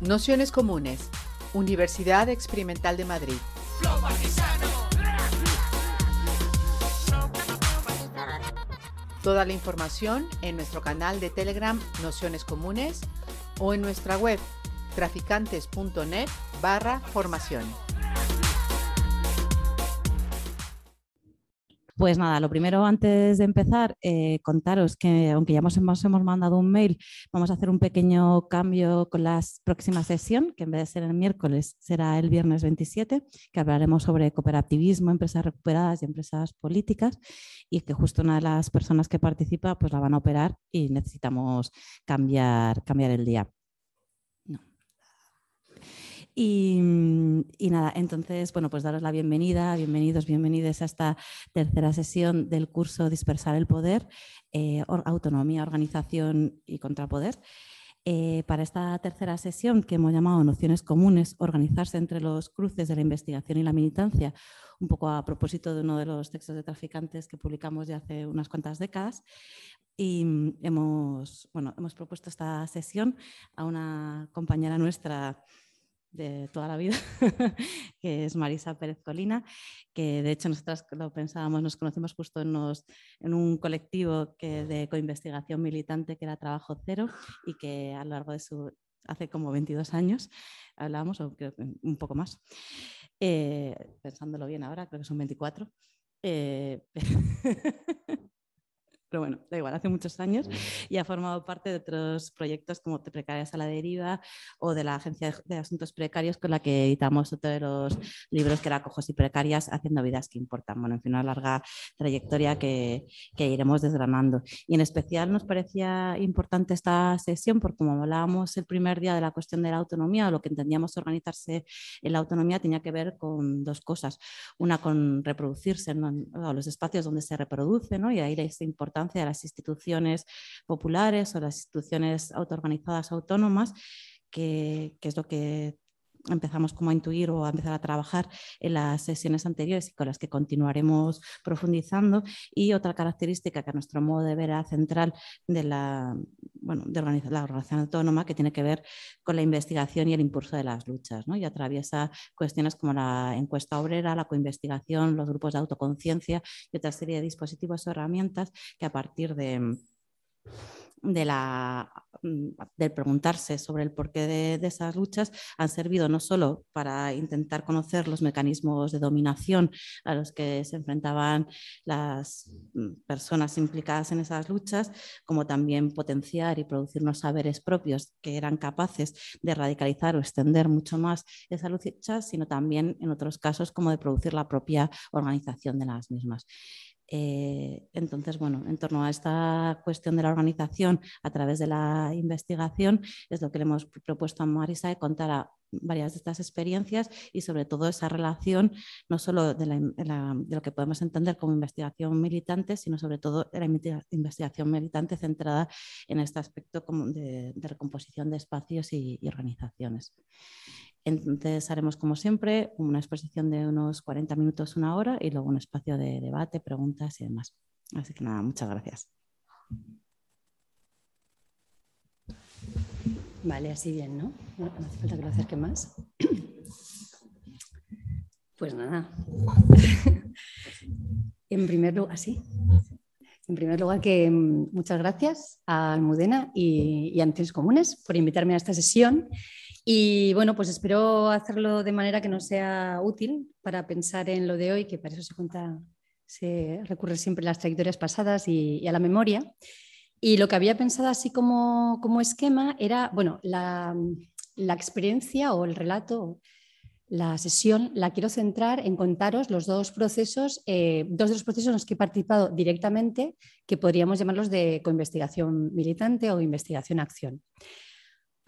Nociones Comunes, Universidad Experimental de Madrid. Toda la información en nuestro canal de Telegram Nociones Comunes o en nuestra web traficantes.net barra formación. Pues nada, lo primero antes de empezar, eh, contaros que aunque ya hemos, hemos, mandado un mail, vamos a hacer un pequeño cambio con la próxima sesión, que en vez de ser el miércoles será el viernes 27, que hablaremos sobre cooperativismo, empresas recuperadas y empresas políticas, y que justo una de las personas que participa pues la van a operar y necesitamos cambiar, cambiar el día. Mm, y, nada, entonces, bueno, pues daros la bienvenida, bienvenidos, bienvenidas a esta tercera sesión del curso Dispersar el Poder, eh, Autonomía, Organización y Contrapoder. Eh, para esta tercera sesión que hemos llamado Nociones Comunes, organizarse entre los cruces de la investigación y la militancia, un poco a propósito de uno de los textos de traficantes que publicamos ya hace unas cuantas décadas. Y mm, hemos, bueno, hemos propuesto esta sesión a una compañera nuestra de toda la vida, que es Marisa Pérez Colina, que de hecho nosotras lo pensábamos, nos conocimos justo en, en un colectivo que de coinvestigación militante que era Trabajo Cero y que a lo largo de su, hace como 22 años hablábamos, o un poco más, eh, pensándolo bien ahora, creo que son 24. Eh, pero bueno, da igual, hace muchos años y ha formado parte de otros proyectos como Te Precarias a la Deriva o de la Agencia de Asuntos Precarios con la que editamos otro de los libros que era Cojos y Precarias haciendo vidas que importan. Bueno, en fin, una larga trayectoria que, que iremos desgranando. Y en especial nos parecía importante esta sesión porque como hablábamos el primer día de la cuestión de la autonomía o lo que entendíamos organizarse en la autonomía tenía que ver con dos cosas. Una con reproducirse en los espacios donde se reproduce ¿no? y ahí es importante de las instituciones populares o las instituciones autoorganizadas autónomas, que, es lo que empezamos como a intuir o a empezar a trabajar en las sesiones anteriores y con las que continuaremos profundizando. Y otra característica que a nuestro modo de ver era central de la, bueno, de la organización autónoma que tiene que ver con la investigación y el impulso de las luchas ¿no? y atraviesa cuestiones como la encuesta obrera, la coinvestigación, los grupos de autoconciencia y otra serie de dispositivos o herramientas que a partir de de la, del preguntarse sobre el porqué de, esas luchas han servido no solo para intentar conocer los mecanismos de dominación a los que se enfrentaban las mm, personas implicadas en esas luchas, como también potenciar y producir unos saberes propios que eran capaces de radicalizar o extender mucho más esa lucha, sino también en otros casos como de producir la propia organización de las mismas. Eh, entonces, bueno, en torno a esta cuestión de la organización a través de la investigación es lo que le hemos propuesto a Marisa de contar a varias de estas experiencias y sobre todo esa relación no solo de, lo que podemos entender como investigación militante, sino sobre todo de la investigación militante centrada en este aspecto de, recomposición de espacios y organizaciones. Entonces haremos como siempre una exposición de unos 40 minutos, una hora y luego un espacio de debate, preguntas y demás. Así que nada, muchas gracias. Vale, así bien, ¿no? No, hace falta que lo acerque más. Pues nada. en primer lugar, así. En primer lugar, que mm, muchas gracias a Almudena y, a Comunes por invitarme a esta sesión y bueno, pues espero hacerlo de manera que nos sea útil para pensar en lo de hoy, que para eso se cuenta, se recurre siempre a las trayectorias pasadas y, a la memoria. Y lo que había pensado así como, como esquema era, bueno, la, experiencia o el relato, la sesión, la quiero centrar en contaros los dos procesos, eh, dos de los procesos en los que he participado directamente, que podríamos llamarlos de coinvestigación militante o investigación-acción.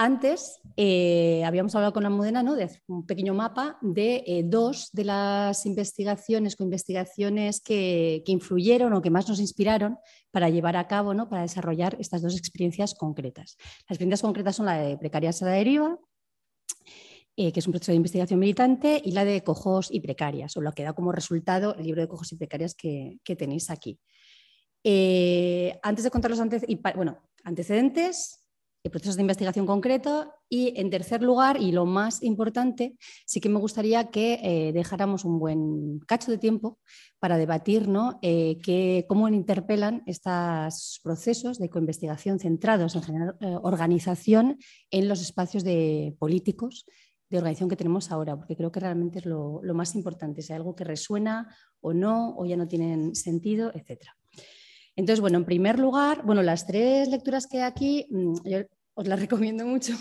Antes eh, habíamos hablado con la Mudena ¿no? de un pequeño mapa de eh, dos de las investigaciones, co-investigaciones que, influyeron o que más nos inspiraron para llevar a cabo, ¿no? para desarrollar estas dos experiencias concretas. Las experiencias concretas son la de precarias a la deriva, eh, que es un proceso de investigación militante, y la de cojos y precarias, o lo que da como resultado el libro de cojos y precarias que, tenéis aquí. antes de contar los antecedentes, procesos de investigación concreto y en tercer lugar, y lo más importante, sí que me gustaría que eh, dejáramos un buen cacho de tiempo para debatir ¿no? Eh, cómo interpelan estos procesos de coinvestigación centrados en generar eh, organización en los espacios de políticos de organización que tenemos ahora, porque creo que realmente es lo, lo más importante, si hay algo que resuena o no, o ya no tienen sentido, etcétera. Entonces, bueno, en primer lugar, bueno, las tres lecturas que hay aquí, mm, yo os las recomiendo mucho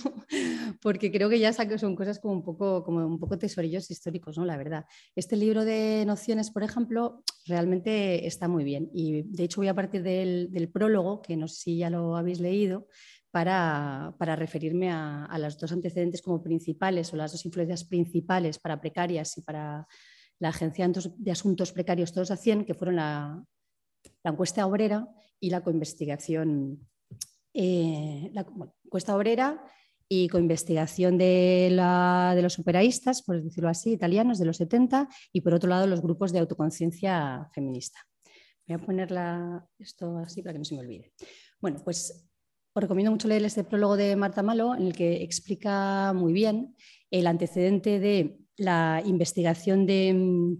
porque creo que ya son cosas como un poco, como un poco tesorillos históricos, ¿no? La verdad. Este libro de nociones, por ejemplo, realmente está muy bien y de hecho voy a partir del, prólogo, que no sé si ya lo habéis leído, para, referirme a, a, los dos antecedentes como principales o las dos influencias principales para precarias y para la Agencia de Asuntos Precarios Todos a 100, que fueron la, la encuesta obrera y la coinvestigación, eh, la encuesta obrera y coinvestigación de, de los operaístas, por decirlo así, italianos de los 70, y por otro lado los grupos de autoconciencia feminista. Voy a poner esto así para que no se me olvide. Bueno, pues os recomiendo mucho leer este prólogo de Marta Malo, en el que explica muy bien el antecedente de la investigación de,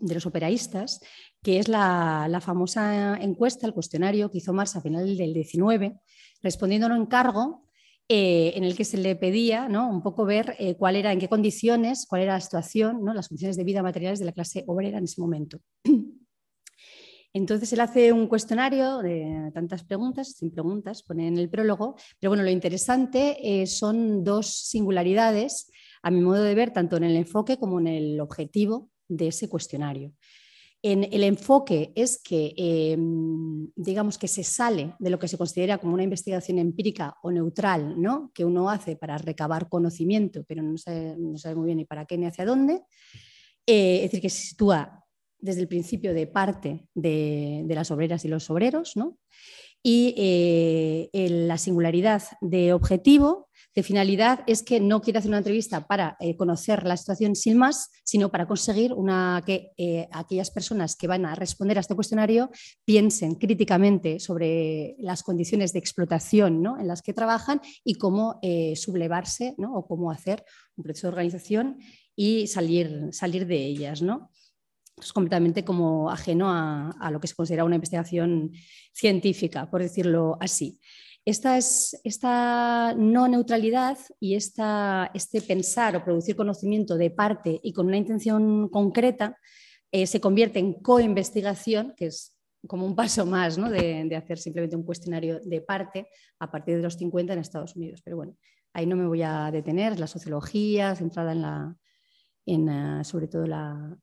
de los operaístas que es la, famosa encuesta, el cuestionario que hizo Marx a final del 19, respondiendo a un encargo eh, en el que se le pedía ¿no? un poco ver eh, cuál era, en qué condiciones, cuál era la situación, ¿no? las condiciones de vida materiales de la clase obrera en ese momento. Entonces él hace un cuestionario de tantas preguntas, sin preguntas, pone en el prólogo, pero bueno, lo interesante eh, son dos singularidades, a mi modo de ver, tanto en el enfoque como en el objetivo de ese cuestionario el enfoque es que, em, digamos, que se sale de lo que se considera como una investigación empírica o neutral, que uno hace para recabar conocimiento, pero no sabe, muy bien ni para qué ni hacia dónde. Eh, es decir, que se sitúa desde el principio de parte de, las obreras y los obreros, ¿no? Y eh, la singularidad de objetivo de finalidad es que no quiere hacer una entrevista para eh, conocer la situación sin más, sino para conseguir una, que eh, aquellas personas que van a responder a este cuestionario piensen críticamente sobre las condiciones de explotación en las que trabajan y cómo sublevarse o cómo hacer un proceso de organización y salir, salir de ellas. ¿no? Es completamente como ajeno a, lo que se considera una investigación científica, por decirlo así esta, es, esta no neutralidad y esta, este pensar o producir conocimiento de parte y con una intención concreta eh, se convierte en coinvestigación, que es como un paso más ¿no? de, hacer simplemente un cuestionario de parte a partir de los 50 en Estados Unidos. Pero bueno, ahí no me voy a detener, la sociología centrada en la, en, eh, sobre todo la,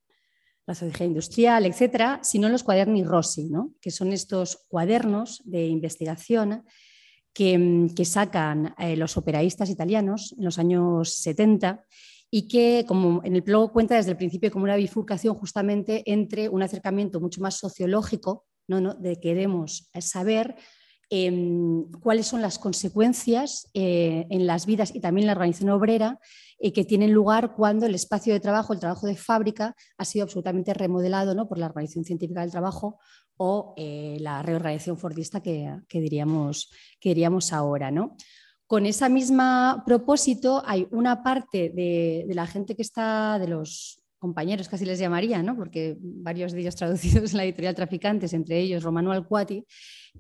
la sociología industrial, etcétera, sino los cuaderni Rossi, ¿no? que son estos cuadernos de investigación Mm, que, sacan eh, los operaístas italianos en los años 70 y que, como en el blog cuenta desde el principio como una bifurcación justamente entre un acercamiento mucho más sociológico. ¿no? de queremos saber em, cuáles son las consecuencias eh, en las vidas y también en la organización obrera eh, que tienen lugar cuando el espacio de trabajo, el trabajo de fábrica, ha sido absolutamente remodelado ¿no? por la organización científica del trabajo o eh, la reorganización fordista que, diríamos, que diríamos ahora. ¿no? Con ese mismo propósito hay una parte de, la gente que está, de los compañeros casi les llamaría, ¿no? porque varios de ellos traducidos en la editorial Traficantes, entre ellos Romano Alcuati,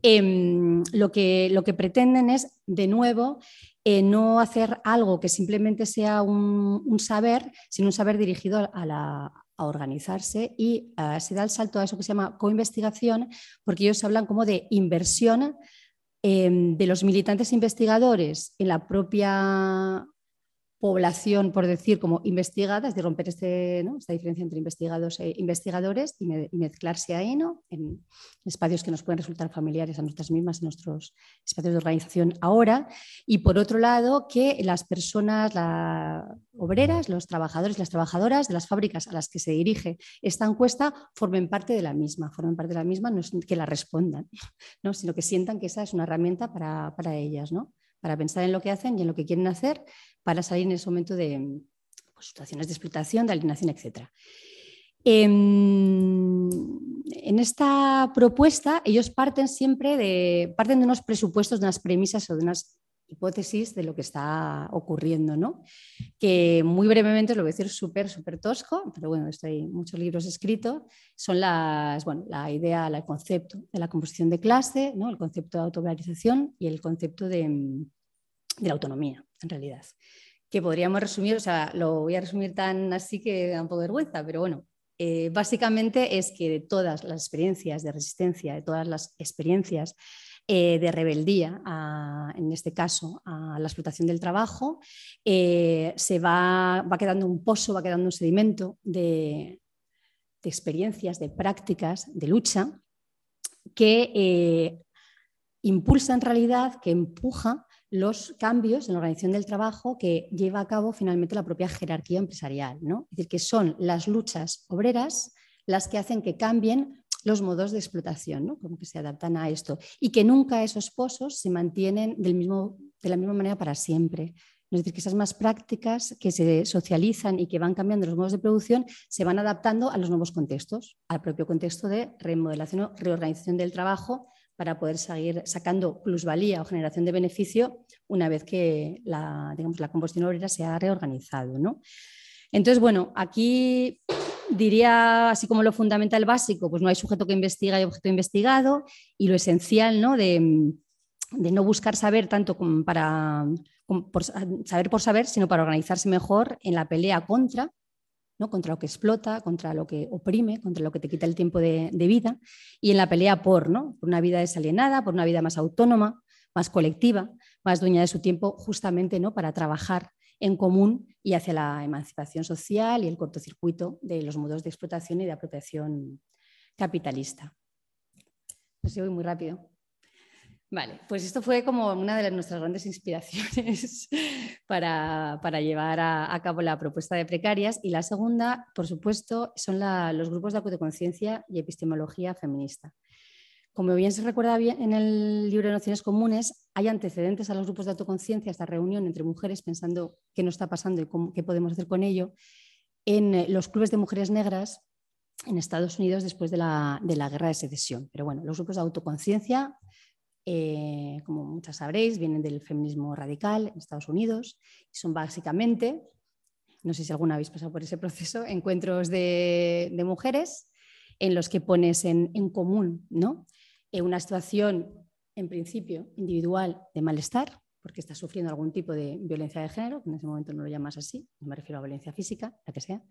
em, lo, que, lo que pretenden es, de nuevo, eh, no hacer algo que simplemente sea un, saber, sino un saber dirigido a, la, a organizarse y eh, se da el salto a eso que se llama coinvestigación, porque ellos hablan como de inversión em, de los militantes investigadores en la propia población, por decir, como investigada, es de romper este, esta diferencia entre investigados e investigadores y, mezclarse ahí ¿no? en espacios que nos pueden resultar familiares a nuestras mismas, en nuestros espacios de organización ahora. Y por otro lado, que las personas las obreras, los trabajadores y las trabajadoras de las fábricas a las que se dirige esta encuesta formen parte de la misma, formen parte de la misma, no es que la respondan, ¿no? sino que sientan que esa es una herramienta para, para ellas. ¿no? Para pensar en lo que hacen y en lo que quieren hacer para salir en ese momento de pues, situaciones de explotación, de alienación, etc. Em, en, esta propuesta ellos parten siempre de, parten de unos presupuestos, de unas premisas o de unas hipótesis de lo que está ocurriendo, ¿no? Que muy brevemente, lo voy a decir súper, súper tosco, pero bueno, esto hay muchos libros escritos, son las, bueno, la idea, el concepto de la composición de clase, ¿no? el concepto de autovalorización y el concepto de, de la autonomía, en realidad. Que podríamos resumir, o sea, lo voy a resumir tan así que da un poco de vergüenza, pero bueno, eh, básicamente es que de todas las experiencias de resistencia, de todas las experiencias eh, de rebeldía, en este caso a la explotación del trabajo, eh, se va, va, quedando un pozo, va quedando un sedimento de, experiencias, de prácticas, de lucha, que impulsa en realidad, que empuja los cambios en la organización del trabajo que lleva a cabo finalmente la propia jerarquía empresarial. ¿no? Es decir, que son las luchas obreras las que hacen que cambien los modos de explotación, ¿no? como que se adaptan a esto, y que nunca esos pozos se mantienen del mismo, de la misma manera para siempre. Es decir, que esas más prácticas que se socializan y que van cambiando los modos de producción se van adaptando a los nuevos contextos, al propio contexto de remodelación o reorganización del trabajo para poder seguir sacando plusvalía o generación de beneficio una vez que la, digamos, la combustión obrera se ha reorganizado. ¿no? Entonces, bueno, aquí diría así como lo fundamental básico, pues no hay sujeto que investiga y objeto investigado y lo esencial ¿no? De, no buscar saber tanto para saber por saber, sino para organizarse mejor en la pelea contra contra lo que explota, contra lo que oprime, contra lo que te quita el tiempo de, vida, y en la pelea por, ¿no? por una vida desalienada, por una vida más autónoma, más colectiva, más dueña de su tiempo, justamente ¿no? para trabajar en común y hacia la emancipación social y el cortocircuito de los modos de explotación y de apropiación capitalista. No sé, voy muy rápido. Vale, pues esto fue como una de nuestras grandes inspiraciones para, llevar a, cabo la propuesta de precarias. Y la segunda, por supuesto, son los grupos de autoconciencia y epistemología feminista. Como bien se recuerda en el libro de Nociones Comunes, hay antecedentes a los grupos de autoconciencia, esta reunión entre mujeres pensando qué nos está pasando y qué podemos hacer con ello, en eh, los clubes de mujeres negras en Estados Unidos después de la, de la guerra de secesión. Pero bueno, los grupos de autoconciencia eh, como muchas sabréis, vienen del feminismo radical en Estados Unidos y son básicamente, no sé si alguna habéis pasado por ese proceso, encuentros de, mujeres en los que pones en, común ¿no? Una situación, en principio, individual de malestar, porque estás sufriendo algún tipo de violencia de género, que en ese momento no lo llamas así, no me refiero a violencia física, la que sea,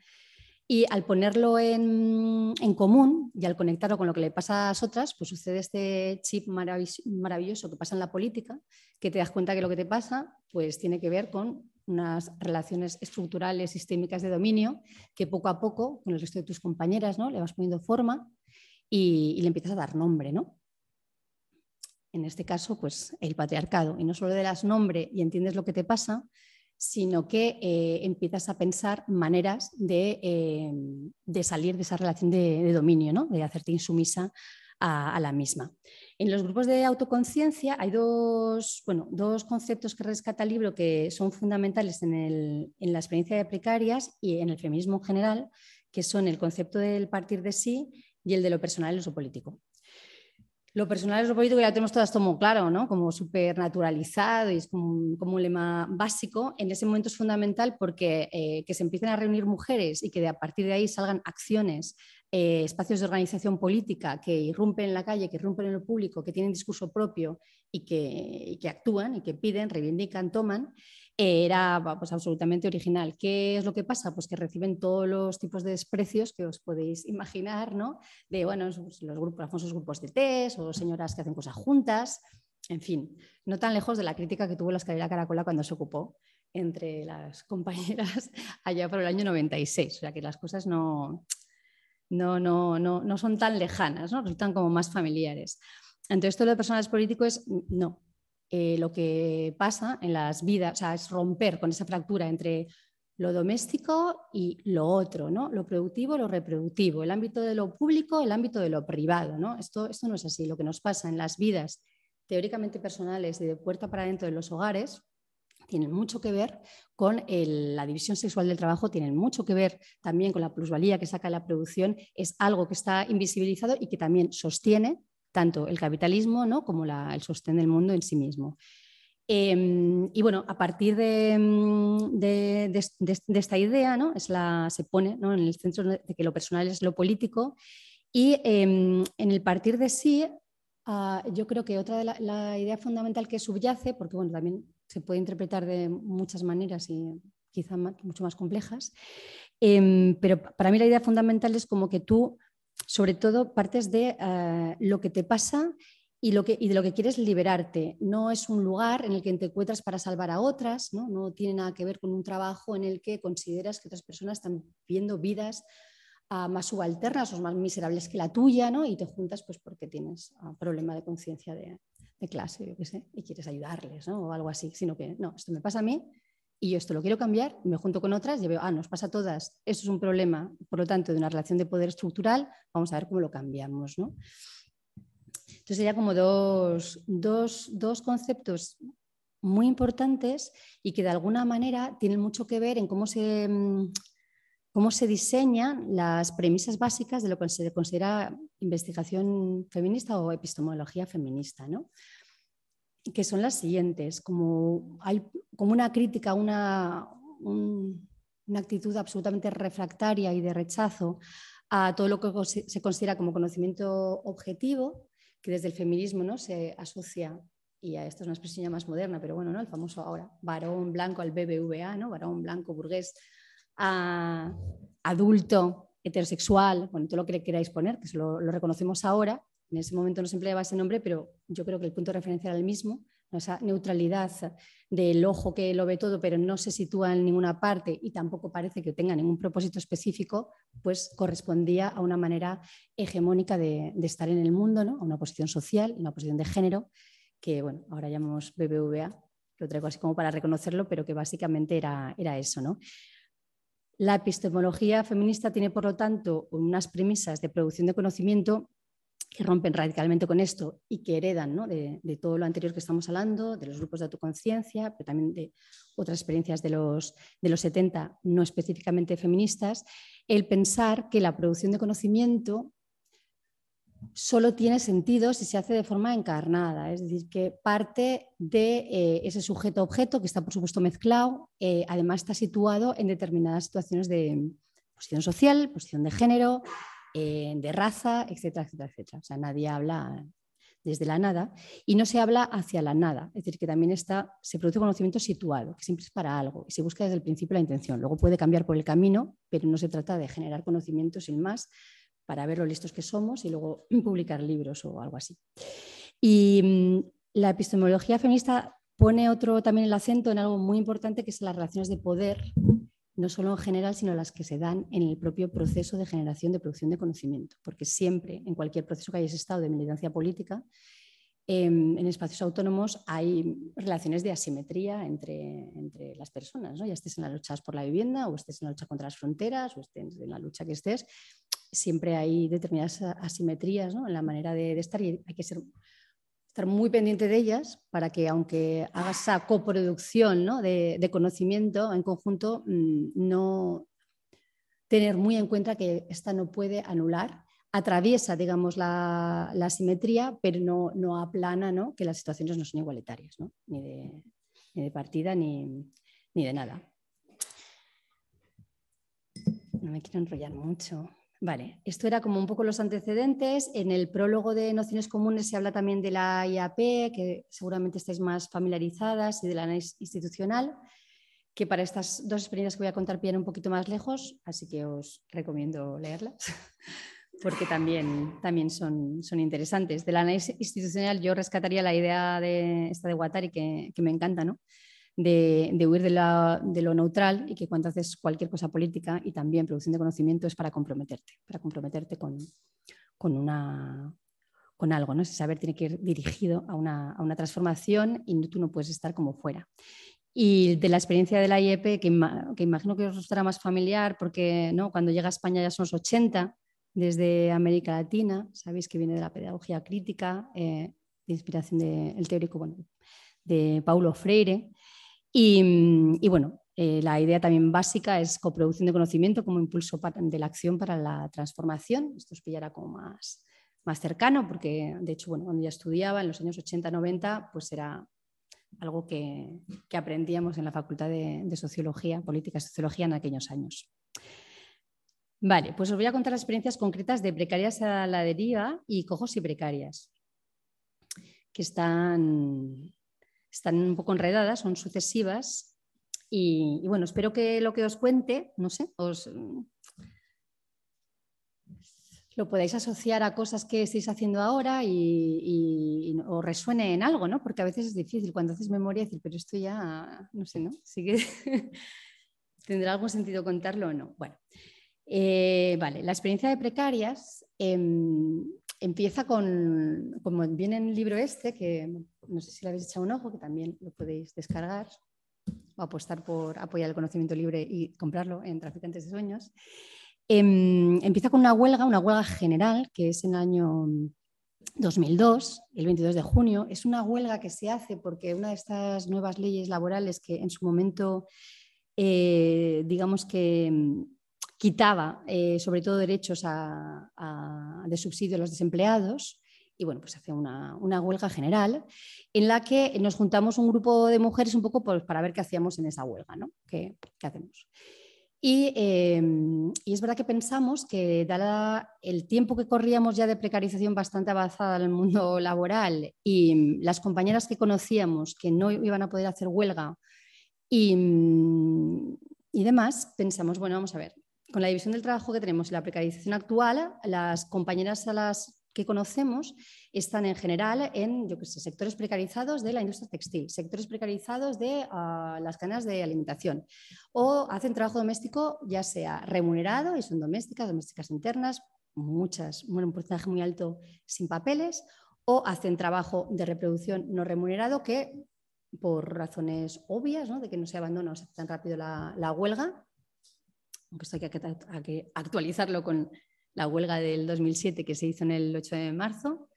y al ponerlo en, común y al conectarlo con lo que le pasa a las otras, pues sucede este chip maravilloso que pasa en la política, que te das cuenta que lo que te pasa pues tiene que ver con unas relaciones estructurales, sistémicas de dominio, que poco a poco, con el resto de tus compañeras, ¿no? le vas poniendo forma y, y le empiezas a dar nombre. ¿no? En este caso, pues el patriarcado. Y no solo le das nombre y entiendes lo que te pasa, sino que eh, empiezas a pensar maneras de, eh, salir de esa relación de, dominio, ¿no? de hacerte insumisa a, la misma. En los grupos de autoconciencia hay dos, bueno, dos conceptos que rescata el libro que son fundamentales en, la experiencia de precarias y en el feminismo en general, que son el concepto del partir de sí y el de lo personal y lo político. Lo personal es lo político ya lo tenemos todas como claro, ¿no? como súper naturalizado y es como, un lema básico. En ese momento es fundamental porque eh, que se empiecen a reunir mujeres y que de, a partir de ahí salgan acciones, eh, espacios de organización política que irrumpen en la calle, que irrumpen en lo público, que tienen discurso propio y que, y que actúan y que piden, reivindican, toman, era pues, absolutamente original. ¿Qué es lo que pasa? Pues que reciben todos los tipos de desprecios que os podéis imaginar, ¿no? De, bueno, los grupos, los famosos grupos de test o señoras que hacen cosas juntas, en fin, no tan lejos de la crítica que tuvo la escalera Caracola cuando se ocupó entre las compañeras allá por el año 96. O sea que las cosas no, no, no, no, no son tan lejanas, ¿no? resultan como más familiares. Entonces, todo lo de personales políticos, no, eh, lo que pasa en las vidas, o sea, es romper con esa fractura entre lo doméstico y lo otro, ¿no? lo productivo, lo reproductivo, el ámbito de lo público, el ámbito de lo privado. ¿no? Esto, esto no es así. Lo que nos pasa en las vidas teóricamente personales y de puerta para adentro de los hogares tienen mucho que ver con la división sexual del trabajo, tienen mucho que ver también con la plusvalía que saca la producción, es algo que está invisibilizado y que también sostiene tanto el capitalismo ¿no? como el sostén del mundo en sí mismo. Em, y bueno, a partir de, mm, esta idea, ¿no? es la, se pone en el centro de que lo personal es lo político y em, en el partir de sí, ah, yo creo que otra de la, idea fundamental que subyace, porque bueno, también se puede interpretar de muchas maneras y quizá mucho más complejas, em, pero para mí la idea fundamental es como que tú, sobre todo, partes de eh, lo que te pasa y, lo que, y de lo que quieres liberarte. No es un lugar en el que te encuentras para salvar a otras, ¿no? no tiene nada que ver con un trabajo en el que consideras que otras personas están viviendo vidas uh, más subalternas o más miserables que la tuya, ¿no? y te juntas pues, porque tienes un problema de conciencia de, de, clase, yo qué sé, y quieres ayudarles ¿no? o algo así, sino que no, esto me pasa a mí y yo esto lo quiero cambiar, me junto con otras y veo, ah, nos pasa a todas, eso es un problema, por lo tanto, de una relación de poder estructural, vamos a ver cómo lo cambiamos. ¿no? Entonces sería como dos, dos, conceptos muy importantes y que de alguna manera tienen mucho que ver en cómo se, mm, cómo se diseñan las premisas básicas de lo que se considera investigación feminista o epistemología feminista, ¿no? Que son las siguientes, como, hay, como una crítica, una, una actitud absolutamente refractaria y de rechazo a todo lo que se considera como conocimiento objetivo, que desde el feminismo ¿no? se asocia, y a esto es una expresión más moderna, pero bueno, ¿no? el famoso ahora, varón blanco al BBVA, ¿no? varón blanco burgués, adulto, heterosexual, bueno, todo lo que queráis poner, que lo reconocemos ahora, en ese momento no se empleaba ese nombre, pero yo creo que el punto de referencia era el mismo, esa neutralidad del ojo que lo ve todo, pero no se sitúa en ninguna parte y tampoco parece que tenga ningún propósito específico, pues correspondía a una manera hegemónica de, estar en el mundo, ¿no? a una posición social, una posición de género, que bueno, ahora llamamos BBVA, lo traigo así como para reconocerlo, pero que básicamente era, era eso. ¿no? La epistemología feminista tiene, por lo tanto, unas premisas de producción de conocimiento que rompen radicalmente con esto y que heredan de, todo lo anterior que estamos hablando, de los grupos de autoconciencia, pero también de otras experiencias de los, de los 70 no específicamente feministas, el pensar que la producción de conocimiento solo tiene sentido si se hace de forma encarnada, es decir, que parte de eh, ese sujeto-objeto que está por supuesto mezclado, eh, además está situado en determinadas situaciones de posición social, posición de género, eh, de raza, etcétera, etcétera, etcétera. O sea, nadie habla desde la nada y no se habla hacia la nada. Es decir, que también está, se produce conocimiento situado, que siempre es para algo y se busca desde el principio la intención. Luego puede cambiar por el camino, pero no se trata de generar conocimiento sin más para ver lo listos que somos y luego publicar libros o algo así. Y mm, la epistemología feminista pone otro también el acento en algo muy importante que es las relaciones de poder no solo en general, sino las que se dan en el propio proceso de generación de producción de conocimiento, porque siempre, en cualquier proceso que hayas estado de militancia política, em, en espacios autónomos hay relaciones de asimetría entre, entre las personas, ¿no? ya estés en la lucha por la vivienda o estés en la lucha contra las fronteras o estés en la lucha que estés, siempre hay determinadas asimetrías ¿no? en la manera de estar y hay que ser estar muy pendiente de ellas para que aunque hagas esa coproducción de, conocimiento en conjunto, mm, no tener muy en cuenta que esta no puede anular, atraviesa, digamos, la, la simetría, pero no, no aplana ¿no? que las situaciones no son igualitarias, Ni, de, ni, de, partida ni, ni de nada. No me quiero enrollar mucho. Vale, esto era como un poco los antecedentes. En el prólogo de Nociones Comunes se habla también de la IAP, que seguramente estáis más familiarizadas, y de la análisis institucional, que para estas dos experiencias que voy a contar pillan un poquito más lejos, así que os recomiendo leerlas, porque también, también son, son interesantes. De la análisis institucional yo rescataría la idea de esta de Guattari, que, que me encanta, ¿no? De, huir de, lo neutral y que cuando haces cualquier cosa política y también producción de conocimiento es para comprometerte, para comprometerte con, con, una, con algo. ¿no? Ese saber tiene que ir dirigido a una, a una transformación y tú no puedes estar como fuera. Y de la experiencia de la IEP, que, que, imagino que os estará más familiar, porque ¿no? cuando llega a España ya son los 80, desde América Latina, sabéis que viene de la pedagogía crítica, eh, de inspiración del teórico bueno, de Paulo Freire, y, bueno, eh, la idea también básica es coproducción de conocimiento como impulso de la acción para la transformación. Esto os pillará como más, más cercano, porque de hecho, bueno, cuando ya estudiaba en los años 80-90, pues era algo que, aprendíamos en la Facultad de, Sociología, Política y Sociología en aquellos años. Vale, pues os voy a contar las experiencias concretas de precarias a la deriva y cojos y precarias, que están, están un poco enredadas, son sucesivas. Y, y bueno, espero que lo que os cuente, no sé, os, lo podáis asociar a cosas que estéis haciendo ahora y, os resuene en algo, ¿no? Porque a veces es difícil cuando haces memoria decir, pero esto ya, no sé, ¿no? Sí que tendrá algún sentido contarlo o no. Bueno, eh, vale, la experiencia de precarias em, empieza con, como viene en el libro este, que no sé si le habéis echado un ojo, que también lo podéis descargar o apostar por apoyar el conocimiento libre y comprarlo en Traficantes de Sueños. Em, empieza con una huelga, una huelga general, que es en el año 2002, el 22 de junio. Es una huelga que se hace porque una de estas nuevas leyes laborales que en su momento, eh, digamos que mm, quitaba eh, sobre todo derechos de subsidio a los desempleados, y bueno, pues hace una, huelga general en la que nos juntamos un grupo de mujeres un poco pues, para ver qué hacíamos en esa huelga, ¿no? ¿Qué, qué hacemos? Em, y, es verdad que pensamos que, dado el tiempo que corríamos ya de precarización bastante avanzada en el mundo laboral y las compañeras que conocíamos que no iban a poder hacer huelga y, y demás, pensamos, bueno, vamos a ver, con la división del trabajo que tenemos y la precarización actual, las compañeras a las que conocemos están en general en yo que sé, sectores precarizados de la industria textil, sectores precarizados de ah, las cadenas de alimentación o hacen trabajo doméstico ya sea remunerado y son domésticas, domésticas internas, muchas, un porcentaje muy alto sin papeles o hacen trabajo de reproducción no remunerado que por razones obvias, ¿no? de que no se abandona tan rápido la, huelga, aunque esto hay que actualizarlo con la huelga del 2007 que se hizo en el 8 de marzo,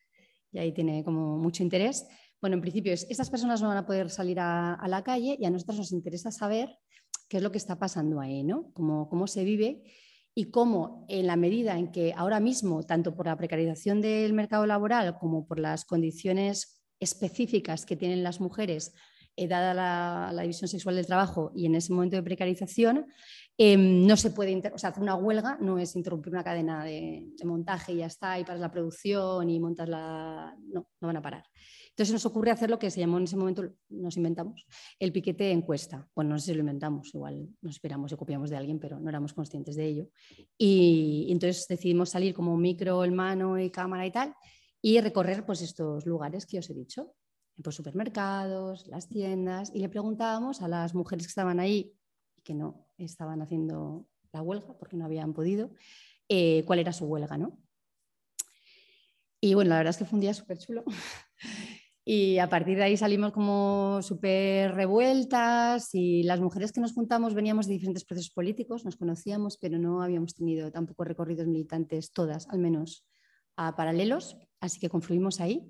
y ahí tiene como mucho interés. Bueno, en principio es, estas personas no van a poder salir a, la calle y a nosotros nos interesa saber qué es lo que está pasando ahí, ¿no? Cómo, cómo se vive y cómo en la medida en que ahora mismo, tanto por la precarización del mercado laboral como por las condiciones específicas que tienen las mujeres, eh, dada la, la, división sexual del trabajo y en ese momento de precarización, Em, no se puede, o hacer una huelga no es interrumpir una cadena de, montaje y ya está, y paras la producción y montas la... No, no van a parar. Entonces nos ocurre hacer lo que se llamó en ese momento, nos inventamos, el piquete encuesta. Bueno, no sé si lo inventamos, igual nos esperamos y copiamos de alguien, pero no éramos conscientes de ello. Y, entonces decidimos salir como micro, el mano y cámara y tal, y recorrer pues estos lugares que os he dicho, pues supermercados, las tiendas, y le preguntábamos a las mujeres que estaban ahí que no estaban haciendo la huelga porque no habían podido, eh, cuál era su huelga, ¿no? Y bueno, la verdad es que fue un día súper chulo. y a partir de ahí salimos como súper revueltas y las mujeres que nos juntamos veníamos de diferentes procesos políticos, nos conocíamos, pero no habíamos tenido tampoco recorridos militantes todas, al menos a paralelos, así que confluimos ahí.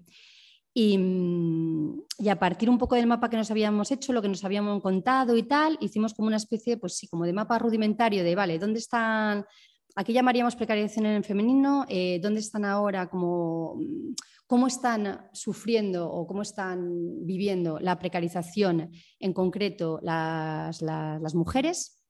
Mm, y, a partir un poco del mapa que nos habíamos hecho, lo que nos habíamos contado y tal, hicimos como una especie, pues sí, como de mapa rudimentario de, vale, ¿dónde están? Aquí llamaríamos precarización en el femenino, eh, ¿dónde están ahora? Como, mm, ¿Cómo están sufriendo o cómo están viviendo la precarización en concreto las, las mujeres?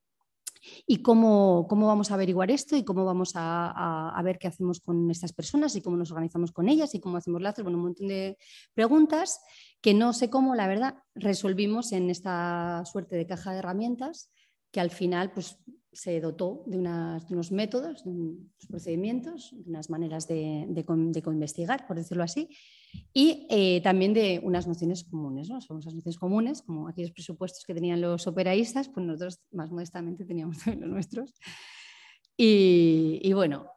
Y cómo, vamos a averiguar esto y cómo vamos a, ver qué hacemos con estas personas y cómo nos organizamos con ellas y cómo hacemos lazos, bueno, un montón de preguntas que no sé cómo, la verdad, resolvimos en esta suerte de caja de herramientas que al final pues, se dotó de, unos métodos, de unos procedimientos, de unas maneras de, de, investigar, por decirlo así, y eh, también de unas nociones comunes, ¿no? Son nociones comunes, como aquellos presupuestos que tenían los operaístas, pues nosotros más modestamente teníamos los nuestros. Y, bueno,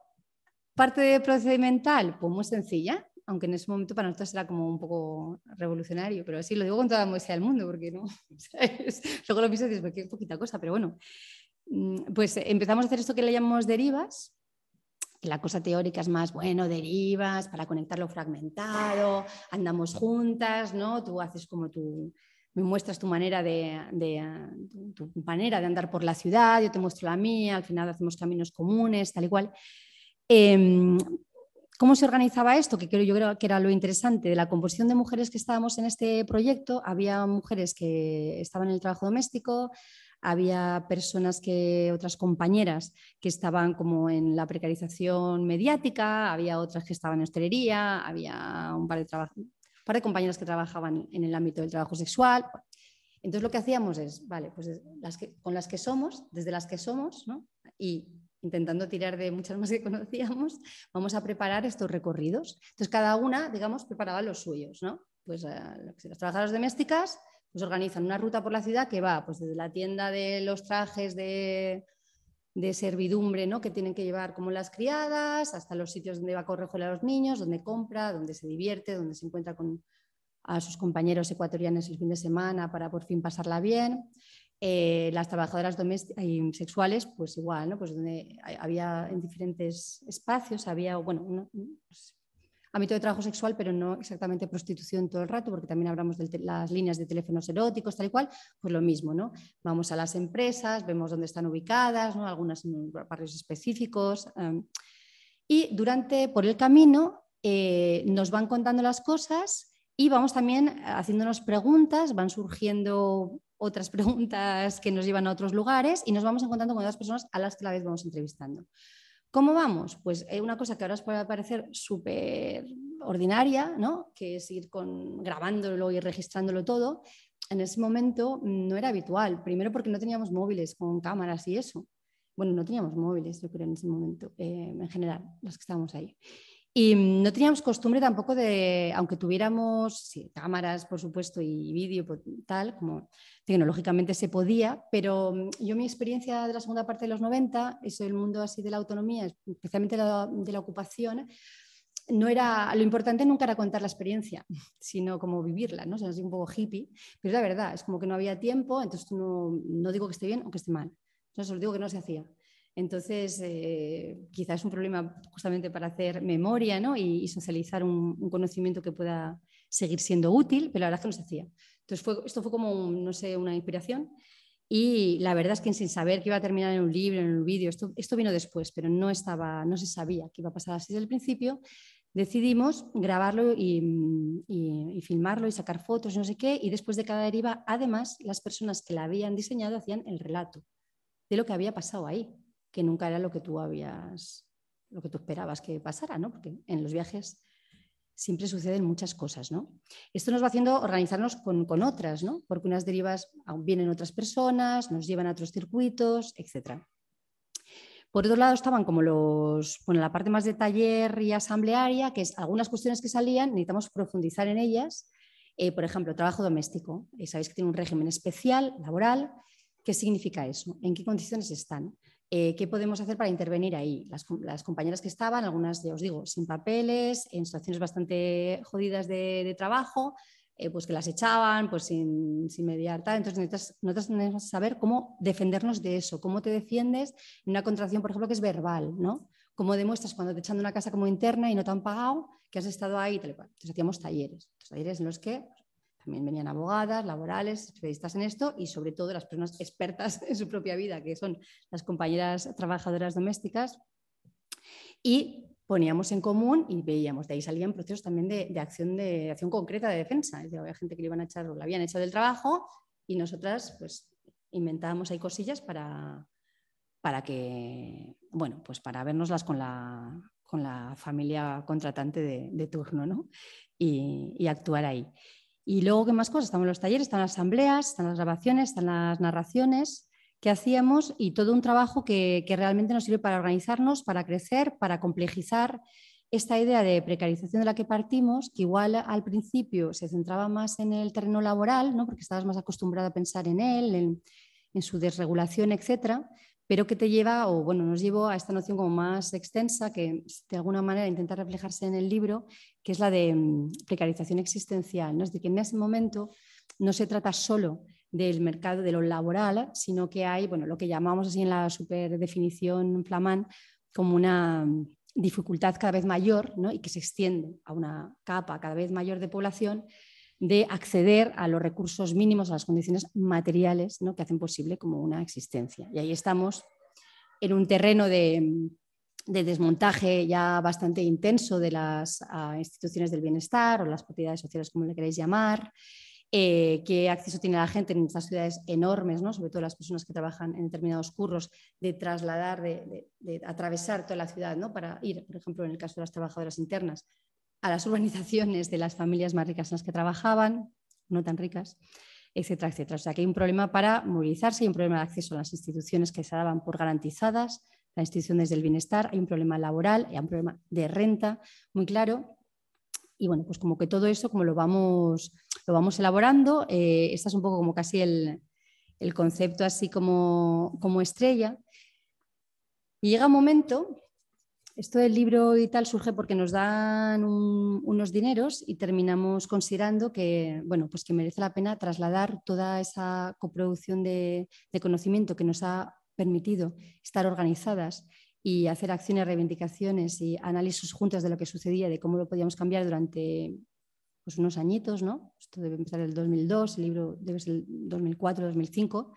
parte de procedimental, pues muy sencilla, aunque en ese momento para nosotros era como un poco revolucionario, pero sí, lo digo con toda la modestia del mundo, porque no, luego lo pienso y dices, pues qué poquita cosa, pero bueno, mm, pues empezamos a hacer esto que le llamamos derivas, la cosa teórica es más, bueno, derivas para conectar lo fragmentado, andamos juntas, ¿no? Tú haces como tú me muestras tu manera de, tu manera de andar por la ciudad, yo te muestro la mía, al final hacemos caminos comunes, tal y cual. Em, ¿Cómo se organizaba esto? Que creo, yo creo que era lo interesante de la composición de mujeres que estábamos en este proyecto. Había mujeres que estaban en el trabajo doméstico, había personas que, otras compañeras que estaban como en la precarización mediática, había otras que estaban en hostelería, había un par de, par de compañeras que trabajaban en el ámbito del trabajo sexual. Entonces lo que hacíamos es, vale, pues las que, con las que somos, desde las que somos, ¿no? y intentando tirar de muchas más que conocíamos, vamos a preparar estos recorridos. Entonces, cada una, digamos, preparaba los suyos, ¿no? Pues eh, las trabajadoras domésticas pues organizan una ruta por la ciudad que va pues desde la tienda de los trajes de, de servidumbre ¿no? que tienen que llevar como las criadas, hasta los sitios donde va a correr a los niños, donde compra, donde se divierte, donde se encuentra con a sus compañeros ecuatorianos el fin de semana para por fin pasarla bien. Eh, las trabajadoras y sexuales, pues igual, ¿no? Pues donde había en diferentes espacios, había, bueno, un, pues, ámbito de trabajo sexual, pero no exactamente prostitución todo el rato, porque también hablamos de las líneas de teléfonos eróticos, tal y cual, pues lo mismo, ¿no? Vamos a las empresas, vemos dónde están ubicadas, ¿no? Algunas en barrios específicos. Em, y durante, por el camino, eh, nos van contando las cosas y vamos también haciéndonos preguntas, van surgiendo otras preguntas que nos llevan a otros lugares y nos vamos encontrando con otras personas a las que a la vez vamos entrevistando. ¿Cómo vamos? Pues eh, una cosa que ahora os puede parecer súper ordinaria, ¿no? que es ir con, grabándolo y registrándolo todo. En ese momento no era habitual. Primero porque no teníamos móviles con cámaras y eso. Bueno, no teníamos móviles, yo creo, en ese momento, eh, en general, los que estábamos ahí. Y no teníamos costumbre tampoco de, aunque tuviéramos cámaras, por supuesto, y vídeo, tal, como tecnológicamente se podía, pero mm, yo mi experiencia de la segunda parte de los 90, eso del mundo así de la autonomía, especialmente de la, ocupación, no era, lo importante nunca era contar la experiencia, sino como vivirla, ¿no? O sea, un poco hippie, pero la verdad, es como que no había tiempo, entonces no, no digo que esté bien o que esté mal, no solo digo que no se hacía. Entonces, eh, quizás es un problema justamente para hacer memoria y, socializar un, conocimiento que pueda seguir siendo útil, pero la verdad es que no se hacía. Entonces, esto fue como, no sé, una inspiración. Y la verdad es que sin saber que iba a terminar en un libro, en un vídeo, esto, esto vino después, pero no, estaba, no se sabía que iba a pasar así desde el principio, decidimos grabarlo y, y, filmarlo y sacar fotos, no sé qué, y después de cada deriva, además, las personas que la habían diseñado hacían el relato de lo que había pasado ahí que nunca era lo que tú habías, lo que tú esperabas que pasara, ¿no? Porque en los viajes siempre suceden muchas cosas, ¿no? Esto nos va haciendo organizarnos con, con otras, ¿no? Porque unas derivas vienen otras personas, nos llevan a otros circuitos, etc. Por otro lado estaban como los, bueno, la parte más de taller y asamblearia, que es algunas cuestiones que salían, necesitamos profundizar en ellas. Eh, por ejemplo, trabajo doméstico. Eh, sabéis que tiene un régimen especial, laboral. ¿Qué significa eso? ¿En qué condiciones están? Eh, ¿Qué podemos hacer para intervenir ahí? Las, compañeras que estaban, algunas, ya os digo, sin papeles, en situaciones bastante jodidas de, trabajo, eh, pues que las echaban, pues sin, mediar tal. Entonces nosotros necesitamos saber cómo defendernos de eso, cómo te defiendes en una contratación, por ejemplo, que es verbal, ¿no? Cómo demuestras cuando te echan de una casa como interna y no te han pagado que has estado ahí. Entonces hacíamos talleres, talleres en los que también venían abogadas, laborales, especialistas en esto y sobre todo las personas expertas en su propia vida, que son las compañeras trabajadoras domésticas. Y poníamos en común y veíamos, de ahí salían procesos también de, acción, de acción concreta de defensa. Es había gente que le iban a echar o la habían echado del trabajo y nosotras pues inventábamos ahí cosillas para, para que, bueno, pues para vernoslas con la, con la familia contratante de, turno ¿no? y, y actuar ahí. Y luego, ¿qué más cosas? Están los talleres, están las asambleas, están las grabaciones, están las narraciones que hacíamos y todo un trabajo que, realmente nos sirve para organizarnos, para crecer, para complejizar esta idea de precarización de la que partimos, que igual al principio se centraba más en el terreno laboral, ¿no? porque estabas más acostumbrado a pensar en él, en, en su desregulación, etcétera, pero que te lleva, o bueno, nos llevó a esta noción como más extensa, que de alguna manera intenta reflejarse en el libro, que es la de mm, precarización existencial. ¿no? Es decir, que en ese momento no se trata solo del mercado de lo laboral, sino que hay, bueno, lo que llamamos así en la superdefinición flamán, como una mm, dificultad cada vez mayor ¿no? y que se extiende a una capa cada vez mayor de población de acceder a los recursos mínimos, a las condiciones materiales ¿no? que hacen posible como una existencia. Y ahí estamos en un terreno de, de desmontaje ya bastante intenso de las ah, instituciones del bienestar o las propiedades sociales, como le queréis llamar, eh, qué acceso tiene la gente en estas ciudades enormes, ¿no? sobre todo las personas que trabajan en determinados curros, de trasladar, de, atravesar toda la ciudad ¿no? para ir, por ejemplo, en el caso de las trabajadoras internas, a las urbanizaciones de las familias más ricas en las que trabajaban, no tan ricas, etcétera, etcétera. O sea que hay un problema para movilizarse, hay un problema de acceso a las instituciones que se daban por garantizadas, las instituciones del bienestar, hay un problema laboral, hay un problema de renta muy claro. Y bueno, pues como que todo eso, como lo vamos lo vamos elaborando. Eh, este es un poco como casi el, concepto así como, como, estrella. Y llega un momento, esto del libro y tal surge porque nos dan unos dineros y terminamos considerando que, bueno, pues que merece la pena trasladar toda esa coproducción de, de conocimiento que nos ha permitido estar organizadas y hacer acciones, reivindicaciones y análisis juntos de lo que sucedía, de cómo lo podíamos cambiar durante pues unos añitos, ¿no? Esto debe empezar el 2002, el libro debe ser el 2004, 2005.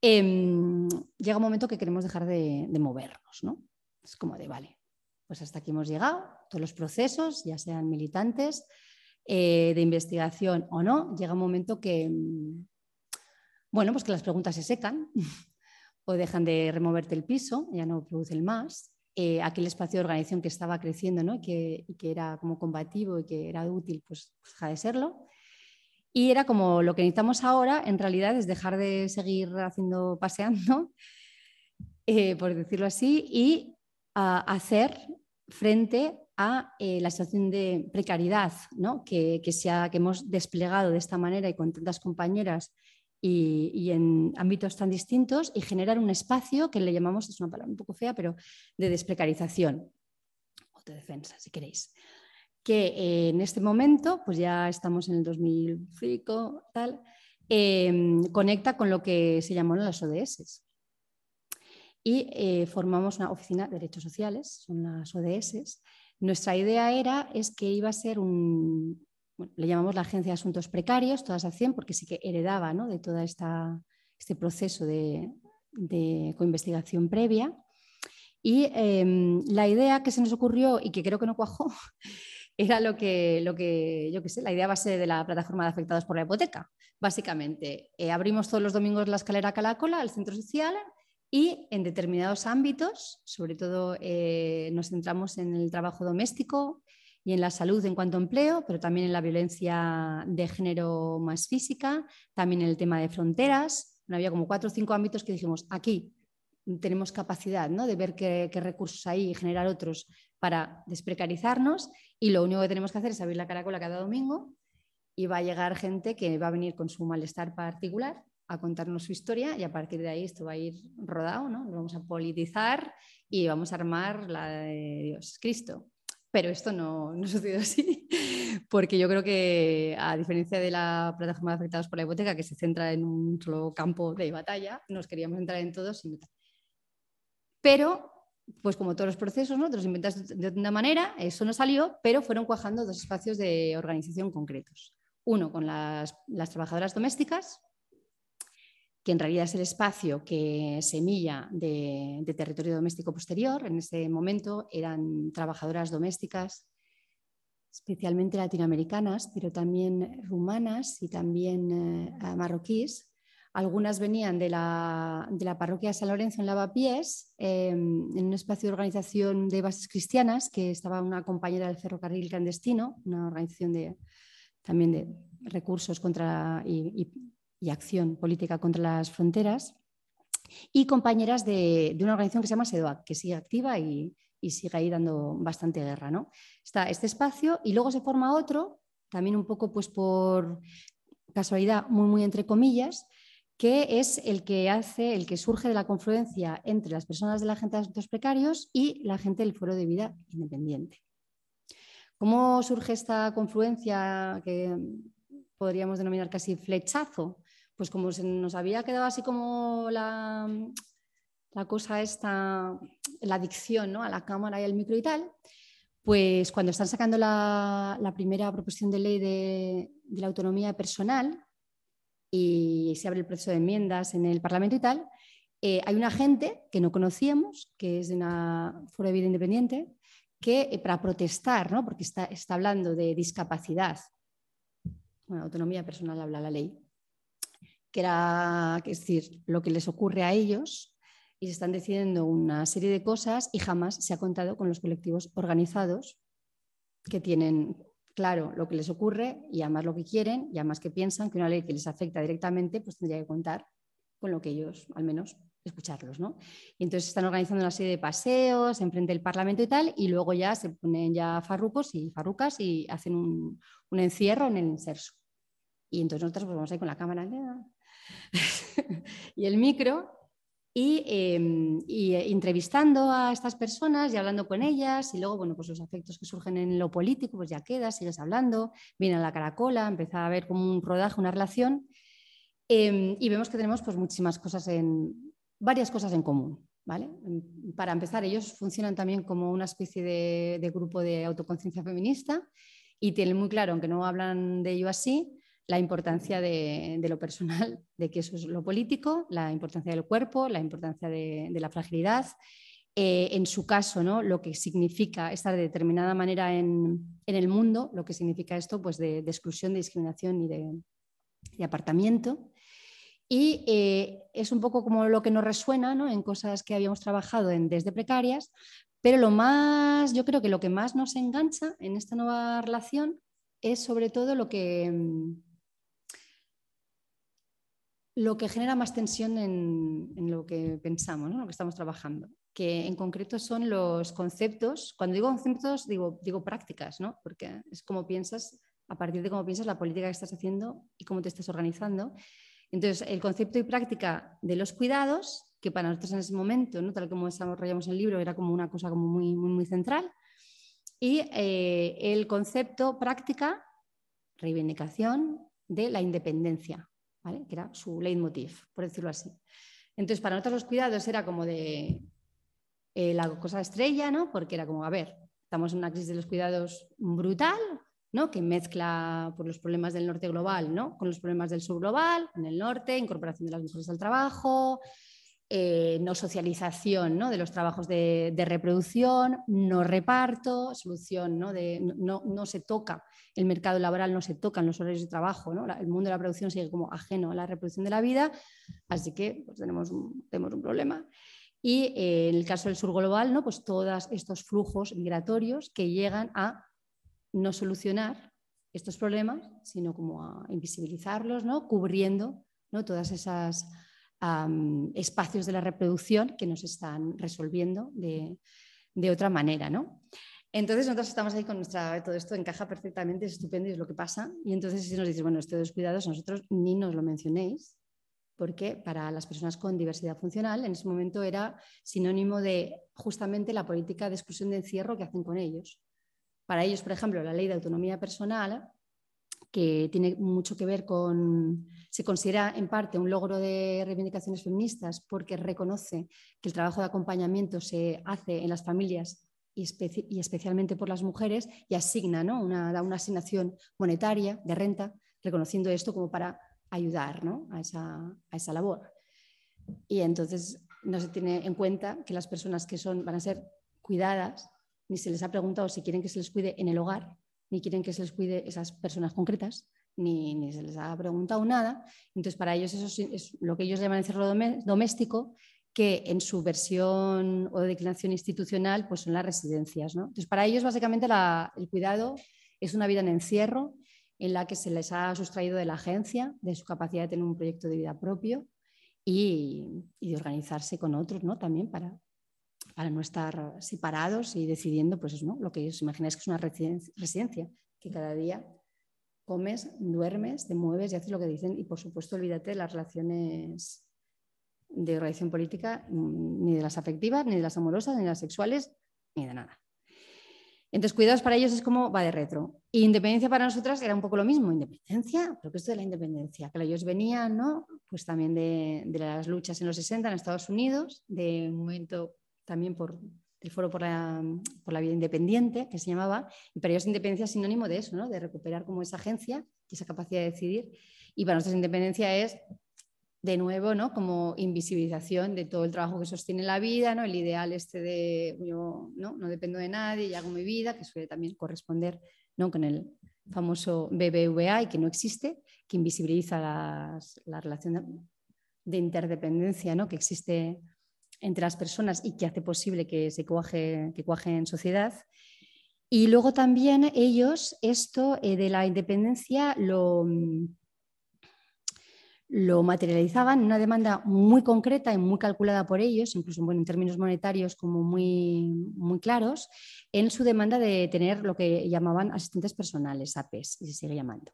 Em, llega un momento que queremos dejar de, movernos, ¿no? Es como de, vale, pues hasta aquí hemos llegado, todos los procesos, ya sean militantes, eh, de investigación o no, llega un momento que, mm, bueno, pues que las preguntas se secan o dejan de removerte el piso, ya no producen más, eh, aquel espacio de organización que estaba creciendo ¿no? y, que, era como combativo y que era útil, pues, pues, deja de serlo. Y era como lo que necesitamos ahora, en realidad, es dejar de seguir haciendo, paseando, eh, por decirlo así, y hacer frente a eh, la situación de precariedad que, que, que hemos desplegado de esta manera y con tantas compañeras y, en ámbitos tan distintos y generar un espacio que le llamamos, es una palabra un poco fea, pero de desprecarización o de defensa, si queréis. Que eh, en este momento, pues ya estamos en el 2005, tal, em, conecta con lo que se llamó las ODS. Y eh, formamos una oficina de derechos sociales, son las ODS. Nuestra idea era es que iba a ser un, le llamamos la Agencia de Asuntos Precarios, todas hacían porque sí que heredaba de todo este proceso de, coinvestigación previa. Y em, la idea que se nos ocurrió y que creo que no cuajó era lo que, lo que, yo qué sé, la idea base de la plataforma de afectados por la hipoteca. Básicamente, eh, abrimos todos los domingos la escalera Calacola, al centro social, y en determinados ámbitos, sobre todo eh, nos centramos en el trabajo doméstico, y en la salud en cuanto a empleo, pero también en la violencia de género más física, también en el tema de fronteras. había como cuatro o cinco ámbitos que dijimos, aquí tenemos capacidad ¿no? de ver qué, recursos hay y generar otros para desprecarizarnos y lo único que tenemos que hacer es abrir la caracola cada domingo y va a llegar gente que va a venir con su malestar particular a contarnos su historia y a partir de ahí esto va a ir rodado, ¿no? Lo vamos a politizar y vamos a armar la de Dios, Cristo. Pero esto no, no sucedió así, porque yo creo que, a diferencia de la plataforma de afectados por la hipoteca, que se centra en un solo campo de batalla, nos queríamos entrar en todos. Pero, pues como todos los procesos, ¿no? los inventas de una manera, eso no salió, pero fueron cuajando dos espacios de organización concretos. Uno con las, las trabajadoras domésticas, que en realidad es el espacio que semilla de, territorio doméstico posterior. En ese momento eran trabajadoras domésticas, especialmente latinoamericanas, pero también rumanas y también eh, marroquíes. Algunas venían de la, parroquia de San Lorenzo en Lavapiés, em, en un espacio de organización de bases cristianas, que estaba una compañera del ferrocarril clandestino, una organización de, también de recursos contra y acción política contra las fronteras, y compañeras de, una organización que se llama SEDOAC, que sigue activa y, sigue ahí dando bastante guerra. ¿no? Está este espacio y luego se forma otro, también un poco pues por casualidad, muy, muy entre comillas, que es el que hace, el que surge de la confluencia entre las personas de la gente de asuntos precarios y la gente del Foro de Vida Independiente. ¿Cómo surge esta confluencia que podríamos denominar casi flechazo? Pues como se nos había quedado así como la, la cosa esta, la adicción ¿no? a la cámara y al micro y tal, pues cuando están sacando la, primera proposición de ley de, la autonomía personal y se abre el proceso de enmiendas en el Parlamento y tal, eh, hay una gente que no conocíamos, que es de una foro de vida independiente, que eh, para protestar, ¿no? porque está, está hablando de discapacidad, bueno, autonomía personal habla la ley, que era, es decir, lo que les ocurre a ellos y se están decidiendo una serie de cosas y jamás se ha contado con los colectivos organizados que tienen claro lo que les ocurre y además lo que quieren y además que piensan que una ley que les afecta directamente pues tendría que contar con lo que ellos, al menos, escucharlos. ¿no? Y entonces están organizando una serie de paseos enfrente del Parlamento y tal, y luego ya se ponen ya farrucos y farrucas y hacen un, un encierro en el inserso. Y entonces nosotros pues, vamos ahí con la cámara y el micro y, em, y, entrevistando a estas personas y hablando con ellas y luego, bueno, pues los afectos que surgen en lo político, pues ya quedas, sigues hablando, viene a la caracola, empieza a ver como un rodaje, una relación em, y vemos que tenemos pues muchísimas cosas en, varias cosas en común. ¿Vale? Em, para empezar, ellos funcionan también como una especie de, de grupo de autoconciencia feminista y tienen muy claro, aunque no hablan de ello así, la importancia de, lo personal, de que eso es lo político, la importancia del cuerpo, la importancia de, la fragilidad. Eh, en su caso, ¿no? lo que significa estar de determinada manera en, el mundo, lo que significa esto pues de, exclusión, de discriminación y de, apartamiento. Y eh, es un poco como lo que nos resuena ¿no? en cosas que habíamos trabajado en desde precarias, pero lo más, yo creo que lo que más nos engancha en esta nueva relación es sobre todo lo que, lo que genera más tensión en, lo que pensamos, ¿no? lo que estamos trabajando, que en concreto son los conceptos. Cuando digo conceptos, digo, digo prácticas, ¿no? porque es como piensas, a partir de cómo piensas la política que estás haciendo y cómo te estás organizando. Entonces, el concepto y práctica de los cuidados, que para nosotros en ese momento, ¿no? tal como desarrollamos el libro, era como una cosa como muy, muy, central. Y eh, el concepto práctica, reivindicación de la independencia, que era su leitmotiv, por decirlo así. Entonces, para nosotros los cuidados era como de eh, la cosa estrella, ¿no? porque era como, a ver, estamos en una crisis de los cuidados brutal, ¿no? que mezcla por los problemas del norte global ¿no? con los problemas del sur global, en el norte, incorporación de las mujeres al trabajo, eh, no socialización ¿no? de los trabajos de, reproducción, no reparto, solución, ¿no? No, no, se toca el mercado laboral, no se tocan los horarios de trabajo, ¿no? el mundo de la producción sigue como ajeno a la reproducción de la vida, así que pues, tenemos, un, tenemos un problema. Y eh, en el caso del sur global, ¿no? pues todos estos flujos migratorios que llegan a no solucionar estos problemas, sino como a invisibilizarlos, ¿no? cubriendo ¿no? todas esas espacios de la reproducción que nos están resolviendo de, otra manera. ¿no? Entonces nosotros estamos ahí con nuestra, todo esto encaja perfectamente, es estupendo y es lo que pasa. Y entonces si nos dices, bueno, esto de los cuidados, nosotros ni nos lo mencionéis, porque para las personas con diversidad funcional en ese momento era sinónimo de justamente la política de exclusión de encierro que hacen con ellos. Para ellos, por ejemplo, la ley de autonomía personal que tiene mucho que ver con, se considera en parte un logro de reivindicaciones feministas porque reconoce que el trabajo de acompañamiento se hace en las familias y, especialmente por las mujeres y asigna ¿no? una, una asignación monetaria de renta, reconociendo esto como para ayudar ¿no? a, esa, a, esa, labor. Y entonces no se tiene en cuenta que las personas que son, van a ser cuidadas, ni se les ha preguntado si quieren que se les cuide en el hogar ni quieren que se les cuide esas personas concretas, ni, ni se les ha preguntado nada. Entonces, para ellos eso es lo que ellos llaman encierro doméstico, que en su versión o declinación institucional pues son las residencias. ¿no? Entonces, para ellos básicamente el cuidado es una vida en encierro en la que se les ha sustraído de la agencia, de su capacidad de tener un proyecto de vida propio y, y de organizarse con otros ¿no? también para, para no estar separados y decidiendo, pues ¿no? lo que os imagináis que es una residencia, que cada día comes, duermes, te mueves y haces lo que dicen y por supuesto olvídate de las relaciones de organización política, mm, ni de las afectivas, ni de las amorosas, ni de las sexuales, ni de nada. Entonces, cuidados para ellos es como va de retro. Y independencia para nosotras era un poco lo mismo. Independencia, pero que esto de la independencia, que ellos venían, ¿no? Pues también de, de, las luchas en los 60 en Estados Unidos, de un momento también por el Foro por la, por la Vida Independiente, que se llamaba, y para ellos independencia es sinónimo de eso, ¿no? de recuperar como esa agencia y esa capacidad de decidir. Y para nosotros independencia es de nuevo, ¿no? Como invisibilización de todo el trabajo que sostiene la vida, ¿no? El ideal este de yo ¿no? no dependo de nadie y hago mi vida, que suele también corresponder ¿no? con el famoso BBVA y que no existe, que invisibiliza la relación de interdependencia ¿no? que existe entre las personas y que hace posible que se cuaje, que cuaje en sociedad. Y luego también ellos esto eh, de la independencia lo, lo materializaban en una demanda muy concreta y muy calculada por ellos, incluso en términos monetarios como muy, muy claros, en su demanda de tener lo que llamaban asistentes personales, APES, y se sigue llamando.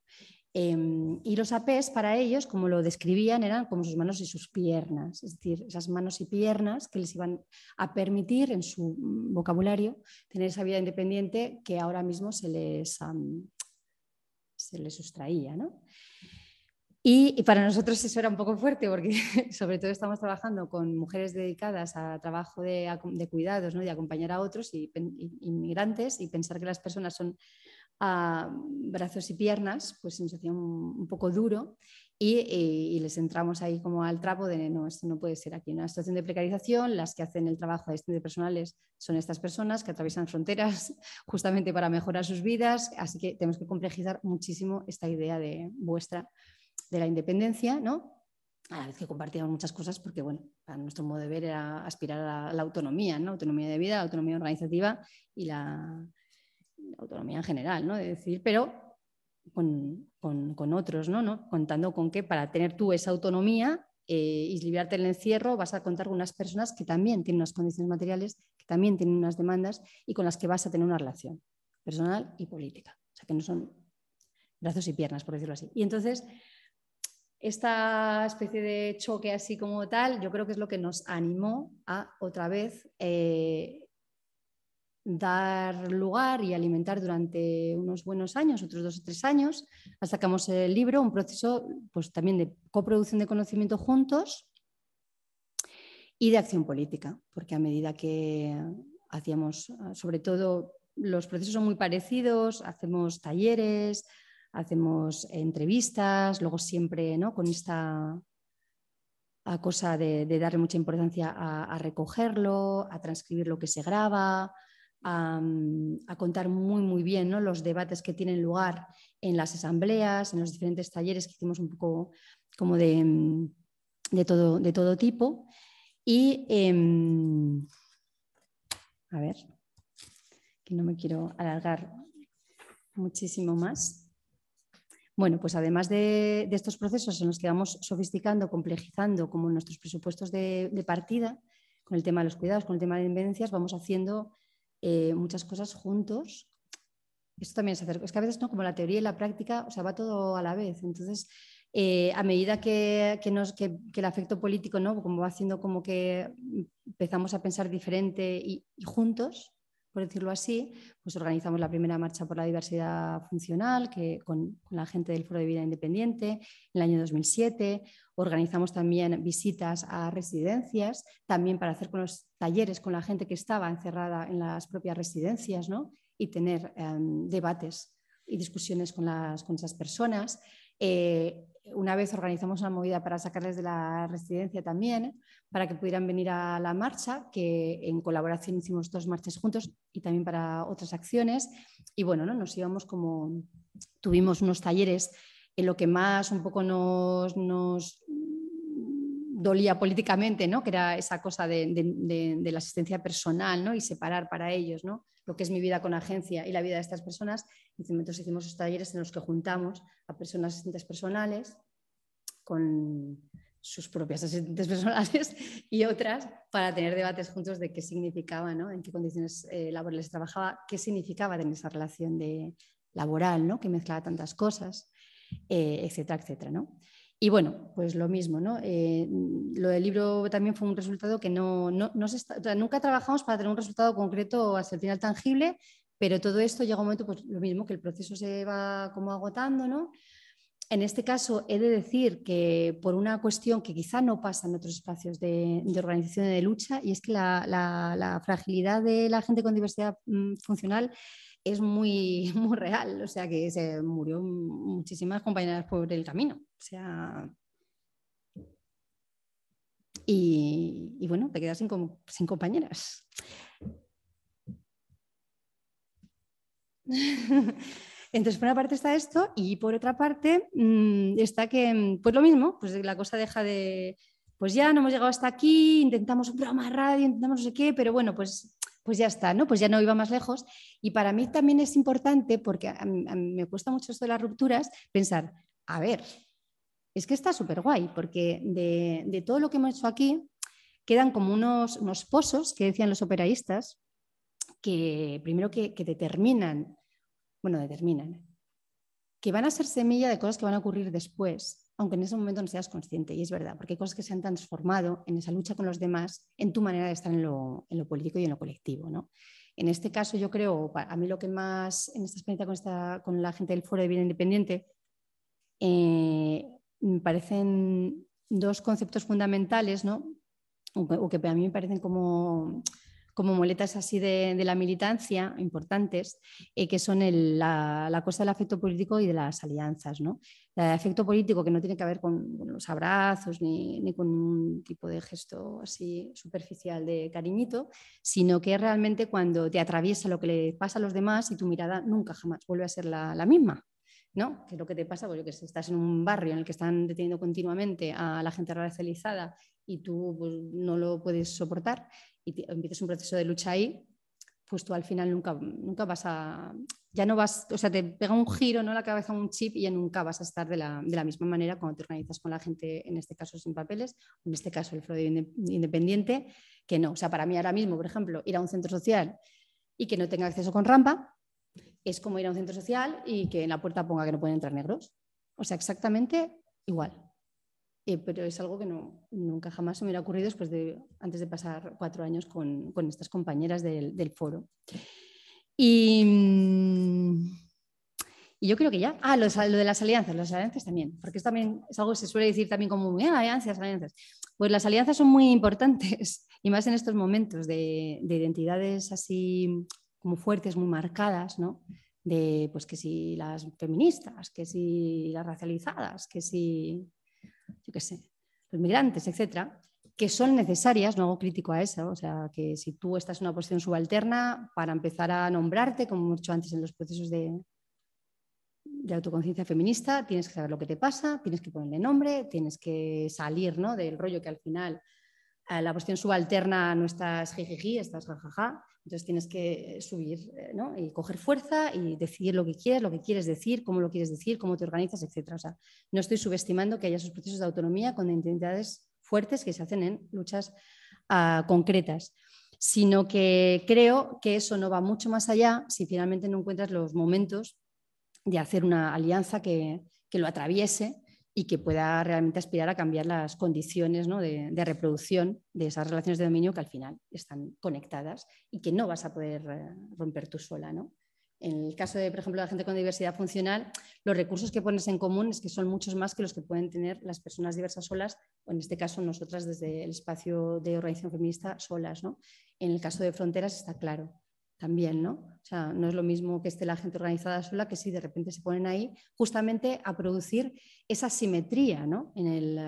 Em, y los APES para ellos, como lo describían, eran como sus manos y sus piernas, es decir, esas manos y piernas que les iban a permitir en su vocabulario tener esa vida independiente que ahora mismo se les, se les sustraía. ¿no? Y, para nosotros eso era un poco fuerte porque sobre todo estamos trabajando con mujeres dedicadas a trabajo de, cuidados, ¿no? de acompañar a otros y, inmigrantes y pensar que las personas son ah, brazos y piernas, pues nos hacía un, poco duro y, les entramos ahí como al trapo de no, esto no puede ser aquí. Una situación de precarización, las que hacen el trabajo de personales son estas personas que atraviesan fronteras justamente para mejorar sus vidas, así que tenemos que complejizar muchísimo esta idea de vuestra de la independencia, ¿no? a la vez que compartíamos muchas cosas, porque bueno, para nuestro modo de ver era aspirar a la autonomía, ¿no? autonomía de vida, autonomía organizativa y la, autonomía en general, ¿no? de decir, pero con, con, otros, ¿no? ¿no? contando con que para tener tú esa autonomía eh, y librarte del encierro vas a contar con unas personas que también tienen unas condiciones materiales, que también tienen unas demandas y con las que vas a tener una relación personal y política. O sea, que no son brazos y piernas, por decirlo así. Y entonces esta especie de choque así como tal, yo creo que es lo que nos animó a otra vez eh, dar lugar y alimentar durante unos buenos años, otros dos o tres años, sacamos el libro, un proceso pues, también de coproducción de conocimiento juntos y de acción política, porque a medida que hacíamos, sobre todo, los procesos son muy parecidos, hacemos talleres, hacemos entrevistas, luego siempre ¿no? con esta cosa de, darle mucha importancia a, recogerlo, a transcribir lo que se graba, a, contar muy, muy bien ¿no? los debates que tienen lugar en las asambleas, en los diferentes talleres que hicimos un poco como de, todo, de todo, tipo. Y, em, a ver, que no me quiero alargar muchísimo más. Bueno, pues además de, estos procesos en los que vamos sofisticando, complejizando, como nuestros presupuestos de, partida, con el tema de los cuidados, con el tema de independencias, vamos haciendo eh, muchas cosas juntos. Esto también es hacer, es que a veces no, como la teoría y la práctica, o sea, va todo a la vez. Entonces, eh, a medida que, el afecto político, ¿no? Como va haciendo como que empezamos a pensar diferente y juntos, por decirlo así, pues organizamos la primera marcha por la diversidad funcional que, con, la gente del Foro de Vida Independiente en el año 2007. Organizamos también visitas a residencias, también para hacer con talleres con la gente que estaba encerrada en las propias residencias ¿no? y tener em, debates y discusiones con, las, con esas personas. Eh, una vez organizamos una movida para sacarles de la residencia también, para que pudieran venir a la marcha, que en colaboración hicimos dos marchas juntos y también para otras acciones. Y bueno, ¿no? nos íbamos como, tuvimos unos talleres en lo que más un poco nos, nos dolía políticamente, ¿no? que era esa cosa de, la asistencia personal ¿no? y separar para ellos ¿no? Lo que es mi vida con agencia y la vida de estas personas. Entonces hicimos esos talleres en los que juntamos a personas asistentes personales con sus propias asistentes personales y otras para tener debates juntos de qué significaba, ¿no? en qué condiciones eh, laborales trabajaba, qué significaba tener esa relación de, laboral, ¿no? que mezclaba tantas cosas, eh, etcétera, etcétera. ¿no? Y bueno, pues lo mismo, ¿no? Eh, lo del libro también fue un resultado que no, no, nunca trabajamos para tener un resultado concreto hasta el final tangible, pero todo esto llega un momento, pues lo mismo, que el proceso se va como agotando, ¿no? En este caso, he de decir que por una cuestión que quizá no pasa en otros espacios de, organización y de lucha, y es que la, la, fragilidad de la gente con diversidad mm, funcional es muy, muy real, o sea que se murió muchísimas compañeras por el camino. O sea, y, bueno, te quedas sin, sin compañeras. Entonces, por una parte está esto y por otra parte mm, está que, pues lo mismo, pues la cosa deja de, pues ya no hemos llegado hasta aquí, intentamos un programa radio, intentamos no sé qué, pero bueno, pues, pues ya está, ¿no? Pues ya no iba más lejos. Y para mí también es importante, porque me cuesta mucho esto de las rupturas, pensar, a ver, es que está súper guay, porque de, todo lo que hemos hecho aquí quedan como unos, pozos que decían los operaístas, que primero que, que determinan bueno, determinan, que van a ser semilla de cosas que van a ocurrir después, aunque en ese momento no seas consciente. Y es verdad, porque hay cosas que se han transformado en esa lucha con los demás, en tu manera de estar en lo, político y en lo colectivo. ¿no? En este caso, yo creo, a mí lo que más, en esta experiencia con, esta, con la gente del Foro de Vida Independiente, eh, me parecen dos conceptos fundamentales, ¿no? o que a mí me parecen como como moletas así de, la militancia importantes, eh, que son la, cosa del afecto político y de las alianzas. ¿no? El afecto político que no tiene que ver con, los abrazos ni, con un tipo de gesto así superficial de cariñito, sino que realmente cuando te atraviesa lo que le pasa a los demás y tu mirada nunca jamás vuelve a ser la, misma. ¿no? Que es lo que te pasa, porque si estás en un barrio en el que están deteniendo continuamente a la gente racializada y tú pues, no lo puedes soportar y empiezas un proceso de lucha ahí, pues tú al final nunca, nunca vas a, ya no vas, o sea, te pega un giro, ¿no? La cabeza un chip y ya nunca vas a estar de la, de la misma manera cuando te organizas con la gente, en este caso sin papeles, en este caso el fraude independiente, que no. O sea, para mí ahora mismo, por ejemplo, ir a un centro social y que no tenga acceso con rampa, es como ir a un centro social y que en la puerta ponga que no pueden entrar negros. O sea, exactamente igual. Eh, pero es algo que nunca jamás me hubiera ocurrido después de, antes de pasar cuatro años con, estas compañeras del, foro. Y, y, yo creo que ya. Ah, lo, de las alianzas, las alianzas también, porque es, también, es algo que se suele decir también como ah, alianzas, alianzas. Pues las alianzas son muy importantes y más en estos momentos de, de identidades así como fuertes, muy marcadas, ¿no? De pues que si las feministas, que si las racializadas, que si yo qué sé, los migrantes, etcétera, que son necesarias, no hago crítico a eso, o sea, que si tú estás en una posición subalterna, para empezar a nombrarte, como hemos dicho antes en los procesos de, de autoconciencia feminista, tienes que saber lo que te pasa, tienes que ponerle nombre, tienes que salir ¿no? del rollo que al final la posición subalterna no estás jijiji, estás jajaja, entonces tienes que subir eh, ¿no? y coger fuerza y decidir lo que quieres, lo que quieres decir, cómo lo quieres decir, cómo te organizas, etc. O sea, no estoy subestimando que haya esos procesos de autonomía con identidades fuertes que se hacen en luchas uh, concretas, sino que creo que eso no va mucho más allá si finalmente no encuentras los momentos de hacer una alianza que, que lo atraviese y que pueda realmente aspirar a cambiar las condiciones de, reproducción de esas relaciones de dominio que al final están conectadas y que no vas a poder eh, romper tú sola. ¿no? En el caso de, por ejemplo, la gente con diversidad funcional, los recursos que pones en común es que son muchos más que los que pueden tener las personas diversas solas, o en este caso nosotras desde el espacio de organización feminista solas. ¿no? En el caso de fronteras está claro también, ¿no? O sea, no es lo mismo que esté la gente organizada sola que si de repente se ponen ahí justamente a producir esa simetría ¿no? en, el,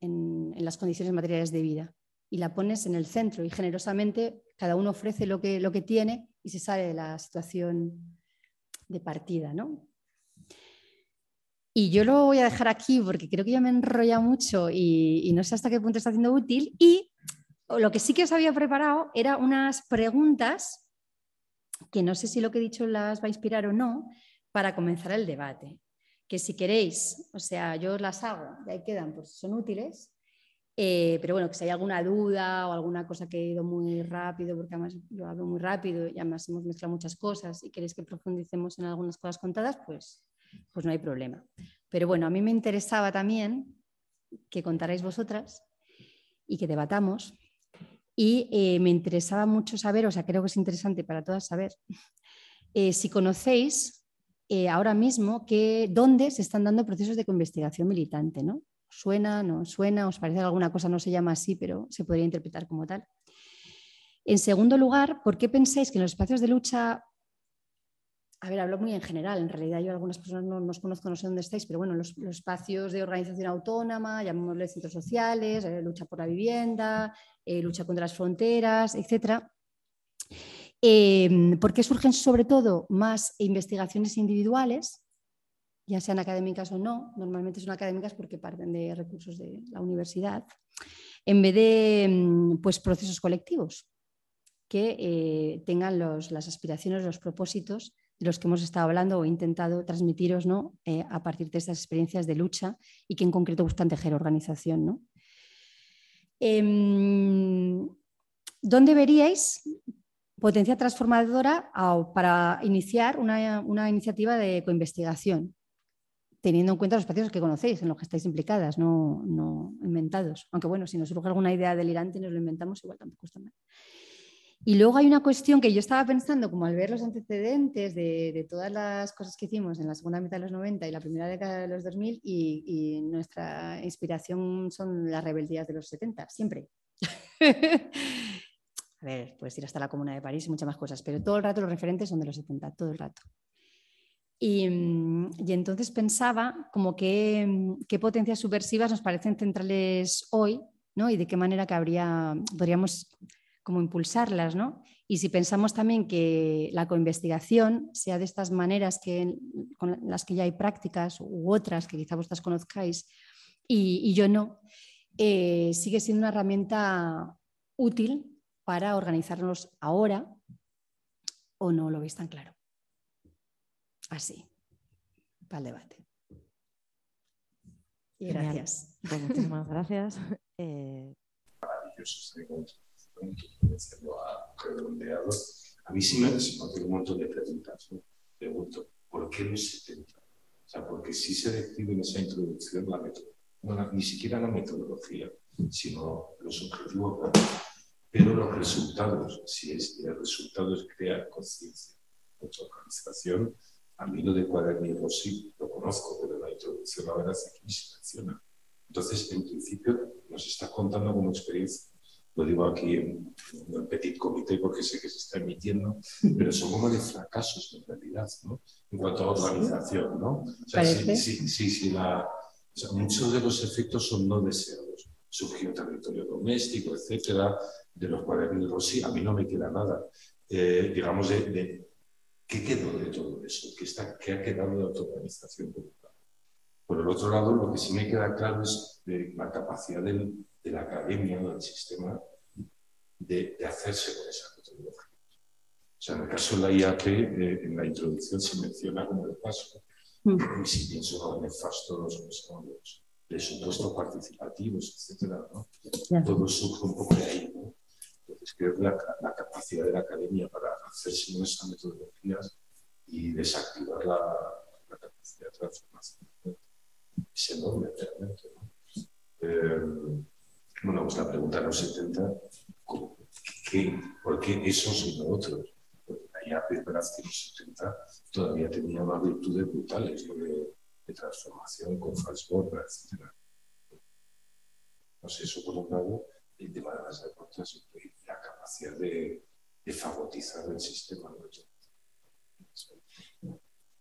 en, las condiciones materiales de vida. Y la pones en el centro y generosamente cada uno ofrece lo que, lo que tiene y se sale de la situación de partida, ¿no? Y yo lo voy a dejar aquí porque creo que ya me enrolla mucho y, y no sé hasta qué punto está siendo útil. Y lo que sí que os había preparado era unas preguntas que no sé si lo que he dicho las va a inspirar o no, para comenzar el debate. Que si queréis, o sea, yo las hago, de ahí quedan, pues son útiles, eh, pero bueno, que si hay alguna duda o alguna cosa que he ido muy rápido, porque además lo hablo muy rápido y además hemos mezclado muchas cosas y queréis que profundicemos en algunas cosas contadas, pues, pues no hay problema. Pero bueno, a mí me interesaba también que contarais vosotras y que debatamos y eh, me interesaba mucho saber, o sea, creo que es interesante para todas saber, eh, si conocéis eh, ahora mismo que, dónde se están dando procesos de investigación militante, ¿no? ¿Suena, no suena? ¿Os parece que alguna cosa no se llama así, pero se podría interpretar como tal? En segundo lugar, ¿por qué pensáis que en los espacios de lucha a ver, hablo muy en general, en realidad yo algunas personas no os conozco, no sé dónde estáis, pero bueno, los, espacios de organización autónoma, llamémosle centros sociales, eh, lucha por la vivienda, eh, lucha contra las fronteras, etc. Em, ¿Por qué surgen sobre todo más investigaciones individuales? ya sean académicas o no, normalmente son académicas porque parten de recursos de la universidad, en vez de mm, pues, procesos colectivos que eh, tengan las aspiraciones, los propósitos los que hemos estado hablando o intentado transmitiros ¿no? Eh, a partir de estas experiencias de lucha y que en concreto buscan tejer organización. ¿no? Em, ¿Dónde veríais potencia transformadora para iniciar una, una iniciativa de coinvestigación? teniendo en cuenta los espacios que conocéis, en los que estáis implicadas, no, no inventados. Aunque bueno, si nos surge alguna idea delirante y nos lo inventamos, igual tampoco está mal. Y luego hay una cuestión que yo estaba pensando, como al ver los antecedentes de, todas las cosas que hicimos en la segunda mitad de los 90 y la primera década de los 2000, y, y nuestra inspiración son las rebeldías de los 70, siempre. A ver, puedes ir hasta la Comuna de París y muchas más cosas, pero todo el rato los referentes son de los 70, todo el rato. Mm, y, entonces pensaba como qué, mm, qué, potencias subversivas nos parecen centrales hoy, ¿no? Y de qué manera que habría, podríamos como impulsarlas, ¿no? Y si pensamos también que la coinvestigación sea de estas maneras que, con las que ya hay prácticas u otras que quizá vosotras conozcáis y, yo no, eh, sigue siendo una herramienta útil para organizarnos ahora o no lo veis tan claro así, para el debate. Y gracias. Pues muchísimas gracias. Eh... A mí sí me, tengo un montón de preguntas. ¿no? Pregunto, ¿por qué los 70? O sea, porque sí se describe en esa introducción la metodología, ni siquiera la metodología, sino los objetivos, pero los resultados, si es, el resultado es crear conciencia, organización, a mí lo de cuaderno sí lo conozco, pero la introducción la verdad es que ni se menciona. Entonces, en principio, nos está contando como experiencia. Lo digo aquí en, un petit comité porque sé que se está emitiendo, pero son como de fracasos en realidad, ¿no? En cuanto a organización, ¿no? O sea, sí, sí, sí, sí la, o sea, muchos de los efectos son no deseados. Surgió territorio doméstico, etcétera, de los cuadernos sí, a mí no me queda nada. Eh, digamos, de ¿Qué quedó de todo eso? ¿Qué, está, qué ha quedado de autoorganización Por el otro lado, lo que sí me queda claro es la capacidad de la academia o del sistema de, hacerse con esas metodologías. O sea, en el caso de la IAP, eh, en la introducción se menciona como de paso, mm. y si pienso en nefastos los, los presupuestos participativos, etc., ¿no? todo surge un poco de ahí. ¿no? Entonces, creo que la, capacidad de la academia para hacerse con esas metodologías y desactivar la, capacidad de transformación es enorme realmente. Eh, bueno, pues la pregunta de los 70, ¿por qué esos y no otros? Porque es verdad que los 70 todavía tenía más virtudes brutales de, transformación con Falsborg, etc. No sé, eso por un lado, el tema de las deportes la capacidad de, de fagotizar el sistema.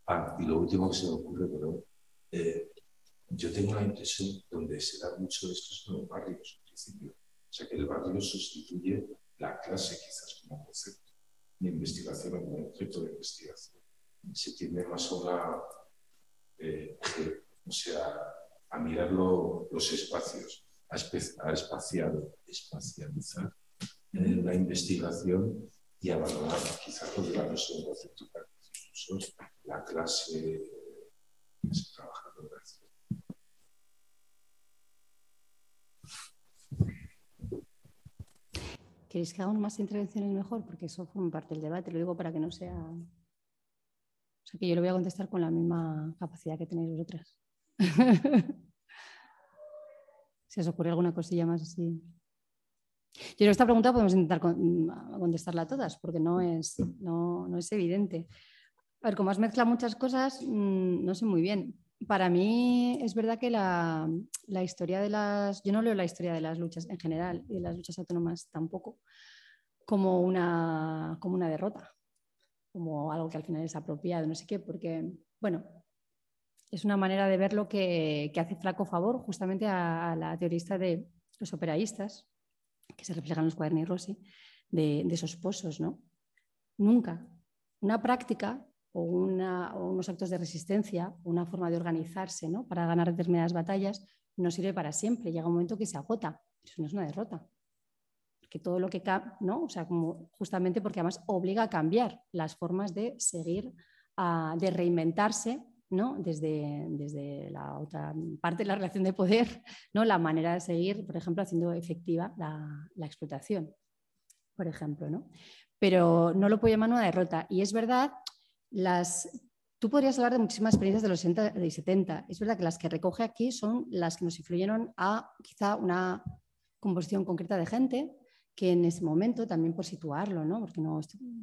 Ah, y lo último que se me ocurre, pero eh, yo tengo la impresión donde se da mucho esto en los barrios, principio. Sea, que el barrio sustituye la clase quizás como concepto de investigación como objeto de investigación. Se tiende más a una, eh, o sea, a mirar los espacios, a, a espaciar, espacializar la investigación y a valorar quizás los de incluso la clase. ¿Queréis que hagamos más intervenciones mejor? Porque eso forma parte del debate, lo digo para que no sea... O sea, que yo le voy a contestar con la misma capacidad que tenéis vosotras. si os ocurre alguna cosilla más así. Yo creo que esta pregunta podemos intentar mm, contestarla a todas, porque no es, no, no es evidente. A ver, como has mezclado muchas cosas, mm, no sé muy bien. Para mí es verdad que la, la, historia de las... Yo no leo la historia de las luchas en general y de las luchas autónomas tampoco como una, como una derrota. como algo que al final es apropiado, no sé qué, porque, bueno, es una manera de ver lo que, hace flaco favor justamente a, la teorista de los operaístas, que se reflejan en los cuadernos Rossi, de, esos pozos, ¿no? Nunca. Una práctica o, unos actos de resistencia, una forma de organizarse ¿no? para ganar determinadas batallas, no sirve para siempre. Llega un momento que se agota. Eso no es una derrota. Que todo lo que ¿no? O sea, justamente porque además obliga a cambiar las formas de seguir, de reinventarse ¿no? desde, desde la otra parte de la relación de poder, ¿no? la manera de seguir, por ejemplo, haciendo efectiva la, la explotación, por ejemplo. ¿no? Pero no lo puedo llamar una derrota. Y es verdad, tú podrías hablar de muchísimas experiencias de los 60 y 70. Es verdad que las que recoge aquí son las que nos influyeron a quizá una composición concreta de gente, que en ese momento, también por situarlo, ¿no? porque no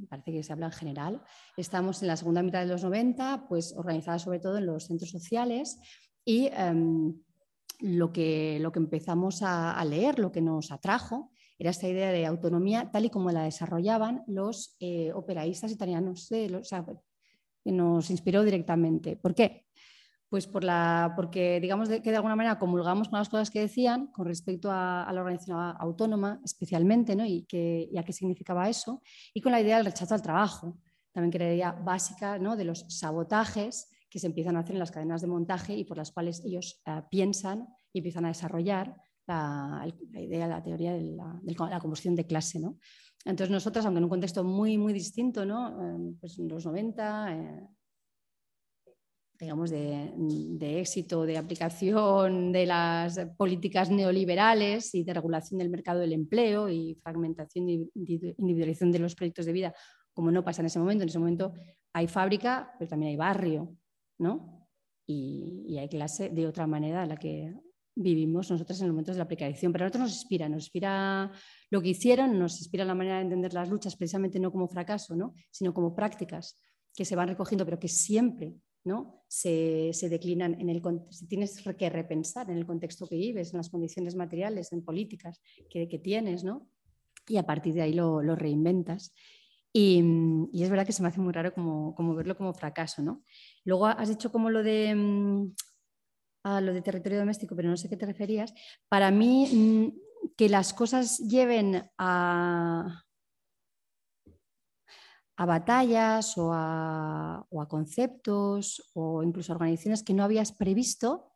parece que se habla en general, estamos en la segunda mitad de los 90, pues organizada sobre todo en los centros sociales y em, lo, que, lo que empezamos a, leer, lo que nos atrajo, era esta idea de autonomía tal y como la desarrollaban los eh, operaístas italianos, o sea, nos inspiró directamente. ¿Por qué? Pues por la, porque digamos que de alguna manera comulgamos con las cosas que decían con respecto a, la organización autónoma especialmente, ¿no? y, que, qué significaba eso, y con la idea del rechazo al trabajo, también que era la idea básica ¿no? de los sabotajes que se empiezan a hacer en las cadenas de montaje y por las cuales ellos eh, piensan y empiezan a desarrollar la, idea, la teoría de la, de la, combustión de clase. ¿no? Entonces nosotros, aunque en un contexto muy, muy distinto, ¿no? Eh, pues en los 90, digamos, de, éxito, de aplicación de las políticas neoliberales y de regulación del mercado del empleo y fragmentación y individualización de los proyectos de vida, como no pasa en ese momento. En ese momento hay fábrica, pero también hay barrio, ¿no? Y, hay clase de otra manera a la que vivimos nosotros en los momentos de la aplicación. Pero a nosotros nos inspira, nos inspira lo que hicieron, nos inspira la manera de entender las luchas, precisamente no como fracaso, ¿no? sino como prácticas que se van recogiendo, pero que siempre ¿no? se, declinan en el tienes que repensar en el contexto que vives, en las condiciones materiales, en políticas que, tienes, ¿no? y a partir de ahí lo, reinventas. Y, es verdad que se me hace muy raro como, verlo como fracaso. ¿no? Luego has dicho como lo de, mm, ah, lo de territorio doméstico, pero no sé qué te referías. Para mí, mm, que las cosas lleven a, a batallas o a, conceptos o incluso a organizaciones que no habías previsto,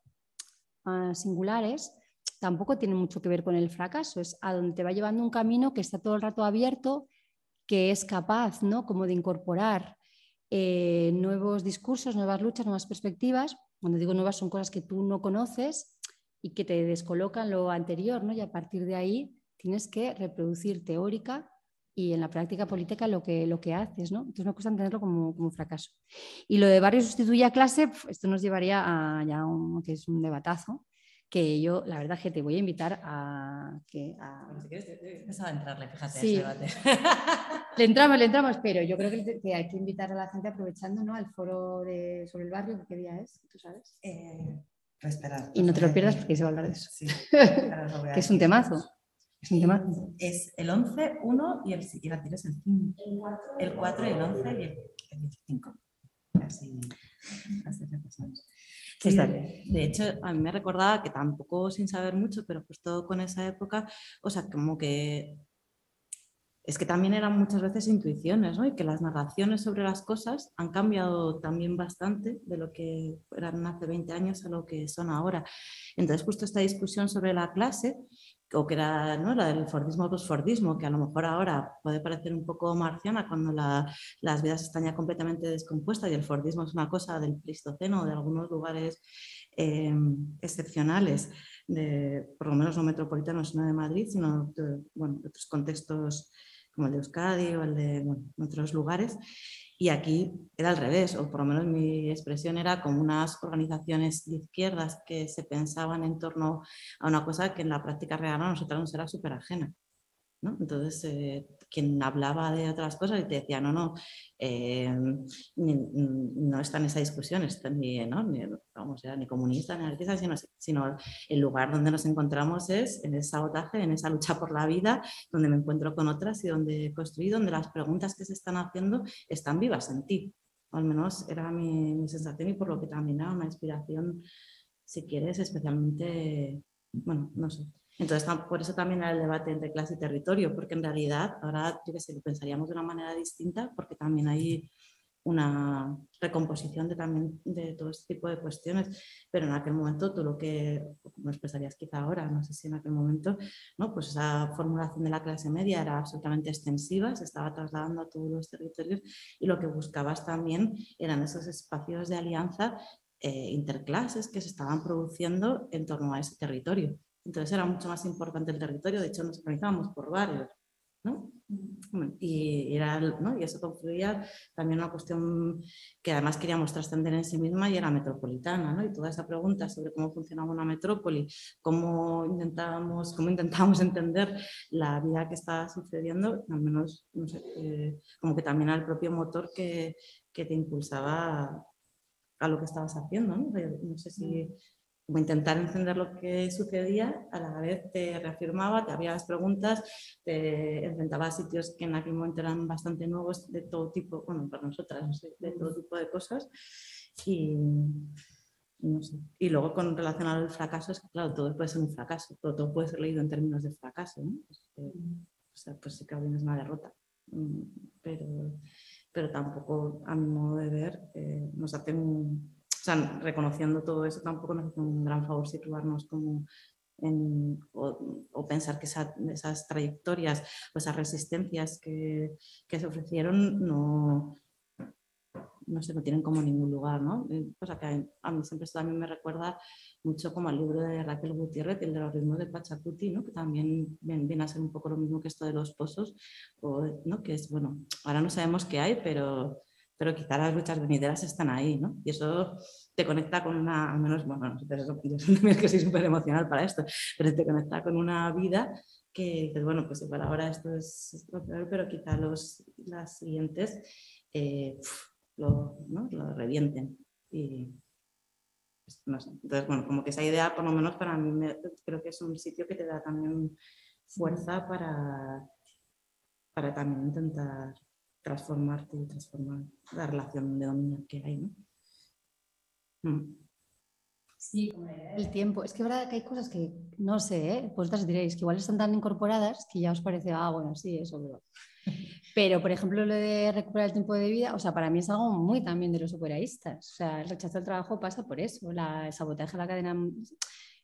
singulares, tampoco tiene mucho que ver con el fracaso, es a donde te va llevando un camino que está todo el rato abierto, que es capaz ¿no? como de incorporar eh, nuevos discursos, nuevas luchas, nuevas perspectivas. Cuando digo nuevas son cosas que tú no conoces y que te descolocan lo anterior, ¿no? y a partir de ahí tienes que reproducir teórica y en la práctica política lo que, lo que haces, ¿no? Entonces me cuesta entenderlo como, como un fracaso. Y lo de barrio sustituye a clase, esto nos llevaría a ya un, que es un debatazo, que yo la verdad que te voy a invitar a que... A... si quieres, empezaba a entrarle, fíjate, sí. debate. le entramos, le entramos, pero yo creo que, hay que invitar a la gente aprovechando ¿no? al foro de, sobre el barrio, ¿qué día es? ¿Tú sabes? Eh, y no te lo pierdas porque se va a hablar de eso. Sí, que es un temazo. Es el 11, 1 y el, y el es el 5. El 4, el 11 y el, 5. Así, así sí, de hecho, a mí me recordaba que tampoco sin saber mucho, pero justo con esa época, o sea, como que es que también eran muchas veces intuiciones, ¿no? Y que las narraciones sobre las cosas han cambiado también bastante de lo que eran hace 20 años a lo que son ahora. Entonces, justo esta discusión sobre la clase o que era ¿no? la del Fordismo post-Fordismo, que a lo mejor ahora puede parecer un poco marciana cuando las vidas están ya completamente descompuestas y el Fordismo es una cosa del Pleistoceno, de algunos lugares em, excepcionales, de, por lo menos no metropolitanos, no de Madrid, sino bueno, de otros contextos como el de Euskadi o el de otros lugares. Y aquí era al revés, o por lo menos mi expresión era como unas organizaciones de izquierdas que se pensaban en torno a una cosa que en la práctica real a nosotros nos era súper ajena. Entonces, eh, quien hablaba de otras cosas y te decía, no, no, eh, no está en esa discusión, está ni, ¿no? ni, vamos, ni comunista ni anarquista, sino, sino, el lugar donde nos encontramos es en ese sabotaje, en esa lucha por la vida, donde me encuentro con otras y donde construí, donde las preguntas que se están haciendo están vivas en ti. al menos era mi, mi sensación y por lo que también era una inspiración, si quieres, especialmente, bueno, no sé, entonces, por eso también era el debate entre clase y territorio, porque en realidad ahora yo que sé, lo pensaríamos de una manera distinta, porque también hay una recomposición de, también de todo este tipo de cuestiones, pero en aquel momento todo lo que no expresarías quizá ahora, no sé si en aquel momento, ¿no? pues esa formulación de la clase media era absolutamente extensiva, se estaba trasladando a todos los territorios y lo que buscabas también eran esos espacios de alianza eh, interclases que se estaban produciendo en torno a ese territorio. Entonces era mucho más importante el territorio, de hecho nos organizábamos por barrios. ¿no? Y, era, ¿no? y eso confluía también una cuestión que además queríamos trascender en sí misma y era metropolitana. ¿no? Y toda esa pregunta sobre cómo funcionaba una metrópoli, cómo intentábamos, cómo intentábamos entender la vida que estaba sucediendo, al menos no sé, eh, como que también el propio motor que, que te impulsaba a lo que estabas haciendo. No, no sé si como intentar entender lo que sucedía, a la vez te reafirmaba, te abría las preguntas, te enfrentaba a sitios que en aquel momento eran bastante nuevos de todo tipo, bueno, para nosotras, no sé, de todo tipo de cosas. Y, no sé. y luego con relación al fracaso, es que claro, todo puede ser un fracaso, todo, puede ser leído en términos de fracaso, ¿no? o sea, pues sí que es una derrota, mm, pero, pero tampoco a mi modo de ver eh, nos hace un o sea, reconociendo todo eso tampoco nos hace un gran favor situarnos como en, o, pensar que esas trayectorias o esas resistencias que, que, se ofrecieron no, no se no tienen como ningún lugar, ¿no? Eh, cosa que a mí siempre esto también me recuerda mucho como al libro de Raquel Gutiérrez, el de los ritmos de Pachacuti, ¿no? que también viene a ser un poco lo mismo que esto de los pozos, o, ¿no? que es, bueno, ahora no sabemos qué hay, pero pero quizá las luchas venideras están ahí, ¿no? Y eso te conecta con una, al menos, bueno, yo también que soy súper emocional para esto, pero te conecta con una vida que dices, bueno, pues igual ahora esto es lo peor, pero quizá los, las siguientes eh, lo, ¿no? lo revienten. Y, pues, no sé. Entonces, bueno, como que esa idea, por lo menos para mí, me, creo que es un sitio que te da también fuerza para, para también intentar transformarte y transformar la relación de dominio que hay, ¿no? Mm. Sí, el tiempo. Es que verdad que hay cosas que no sé, ¿eh? vosotras diréis que igual están tan incorporadas que ya os parece, ah, bueno, sí, eso, pero. Pero, por ejemplo, lo de recuperar el tiempo de vida, o sea, para mí es algo muy también de los operaístas. O sea, el rechazo al trabajo pasa por eso, la, el sabotaje a la cadena.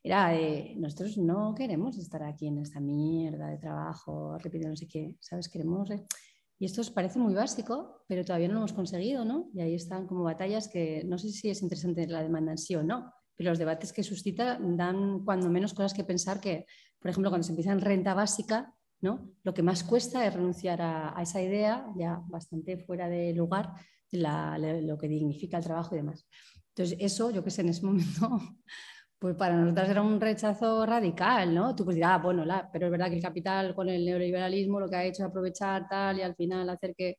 Era de, nosotros no queremos estar aquí en esta mierda de trabajo, repito, no sé qué, ¿sabes? Queremos y esto parece muy básico, pero todavía no lo hemos conseguido, ¿no? Y ahí están como batallas que no sé si es interesante la demanda en sí o no, pero los debates que suscita dan cuando menos cosas que pensar que, por ejemplo, cuando se empieza en renta básica, ¿no? Lo que más cuesta es renunciar a, esa idea, ya bastante fuera de lugar, de lo que dignifica el trabajo y demás. Entonces, eso, yo que sé, en ese momento pues para nosotros era un rechazo radical, ¿no? Tú pues dirás, ah, bueno, la, pero es verdad que el capital con el neoliberalismo lo que ha hecho es aprovechar tal y al final hacer que...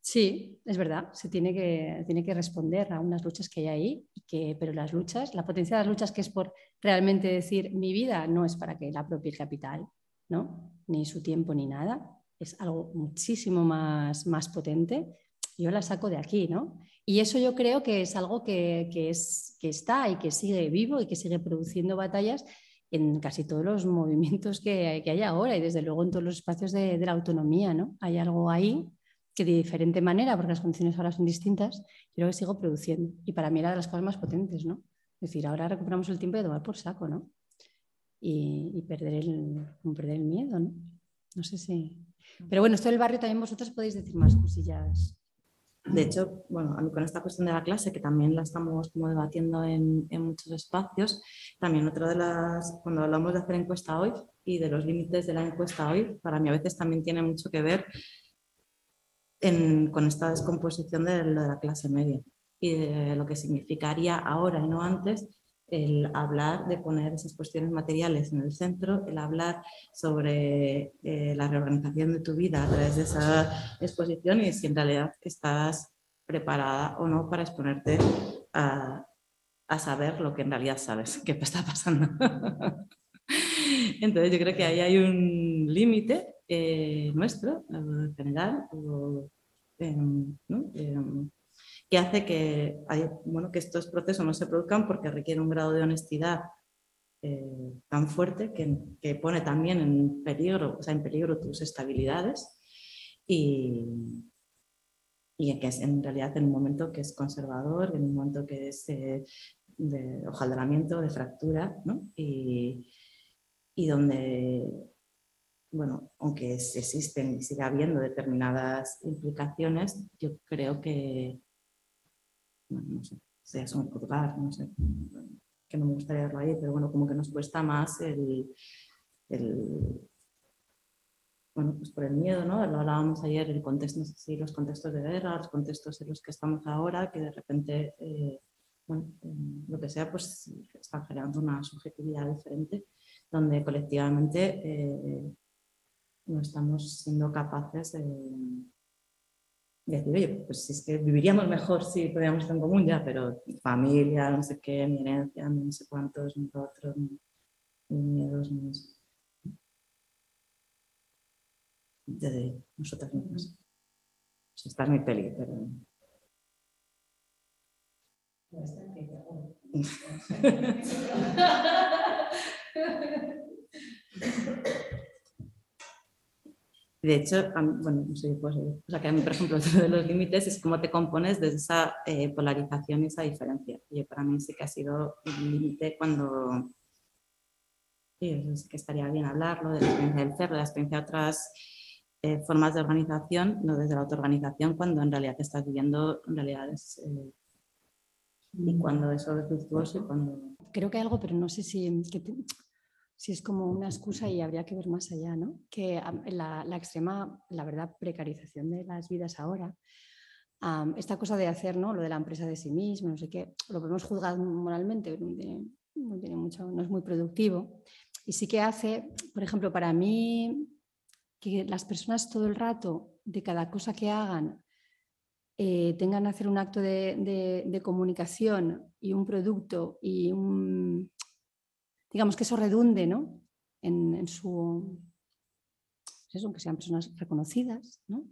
Sí, es verdad, se tiene que, tiene que responder a unas luchas que hay ahí, y que, pero las luchas, la potencia de las luchas que es por realmente decir mi vida no es para que la apropie el capital, ¿no? Ni su tiempo ni nada, es algo muchísimo más, más potente. Yo la saco de aquí, ¿no? Y eso yo creo que es algo que, es, que está y que sigue vivo y que sigue produciendo batallas en casi todos los movimientos que, que hay ahora y desde luego en todos los espacios de, la autonomía. ¿no? Hay algo ahí que de diferente manera, porque las condiciones ahora son distintas, creo que sigo produciendo. Y para mí era de las cosas más potentes, ¿no? Es decir, ahora recuperamos el tiempo de tomar por saco, ¿no? Y, perder, el, perder el miedo, ¿no? No sé si... Pero bueno, esto del barrio también vosotros podéis decir más cosillas de hecho, bueno, con esta cuestión de la clase, que también la estamos como debatiendo en, muchos espacios, también otra de las, cuando hablamos de hacer encuesta hoy y de los límites de la encuesta hoy, para mí a veces también tiene mucho que ver con esta descomposición de, de la clase media y de lo que significaría ahora y no antes el hablar de poner esas cuestiones materiales en el centro, el hablar sobre eh, la reorganización de tu vida a través de esa exposición y si en realidad estás preparada o no para exponerte a, a saber lo que en realidad sabes que está pasando. Entonces yo creo que ahí hay un límite eh, nuestro, en general, em, em, que hace que, bueno, que estos procesos no se produzcan porque requiere un grado de honestidad eh, tan fuerte que, que, pone también en peligro, o sea, en peligro tus estabilidades y, y que es en realidad en un momento que es conservador, en un momento que es eh, de hojaldramiento, de fractura, ¿no? y, y donde, bueno, aunque existen y siga habiendo determinadas implicaciones, yo creo que, no sé, sea un juzgar, no sé, que no me gustaría verlo ahí, pero bueno, como que nos cuesta más el, el bueno, pues por el miedo, ¿no? Lo hablábamos ayer, el contexto, los contextos de guerra, los contextos en los que estamos ahora, que de repente, eh, bueno, lo que sea, pues están generando una subjetividad diferente donde colectivamente eh, no estamos siendo capaces de, decir, oye, pues si es que viviríamos mejor si podíamos estar en común ya, pero familia, no sé qué, mi herencia, no sé cuántos, ni otros, ni, miedos, ni de nosotras mismas. Pues esta es mi peli, pero... De hecho, bueno, no sé, pues, o sea, que a mí, por ejemplo, uno de los límites es cómo te compones de esa eh, polarización y esa diferencia. Y para mí sí que ha sido un límite cuando, sí, que estaría bien hablarlo, de la experiencia del cerro, de la experiencia de otras eh, formas de organización, no desde la autoorganización, cuando en realidad te estás viviendo realidades eh, y cuando eso es virtuoso y cuando... Creo que hay algo, pero no sé si, si es como una excusa y habría que ver más allá, ¿no? Que la, extrema, la verdad, precarización de las vidas ahora, esta cosa de hacer, ¿no? Lo de la empresa de sí mismo, no sé qué, lo podemos juzgar moralmente, no tiene, no tiene mucho, no es muy productivo. Y sí que hace, por ejemplo, para mí, que las personas todo el rato, de cada cosa que hagan, eh, tengan que hacer un acto de, comunicación y un producto y un, digamos que eso redunde ¿no? en, su, pues eso, que sean personas reconocidas, ¿no?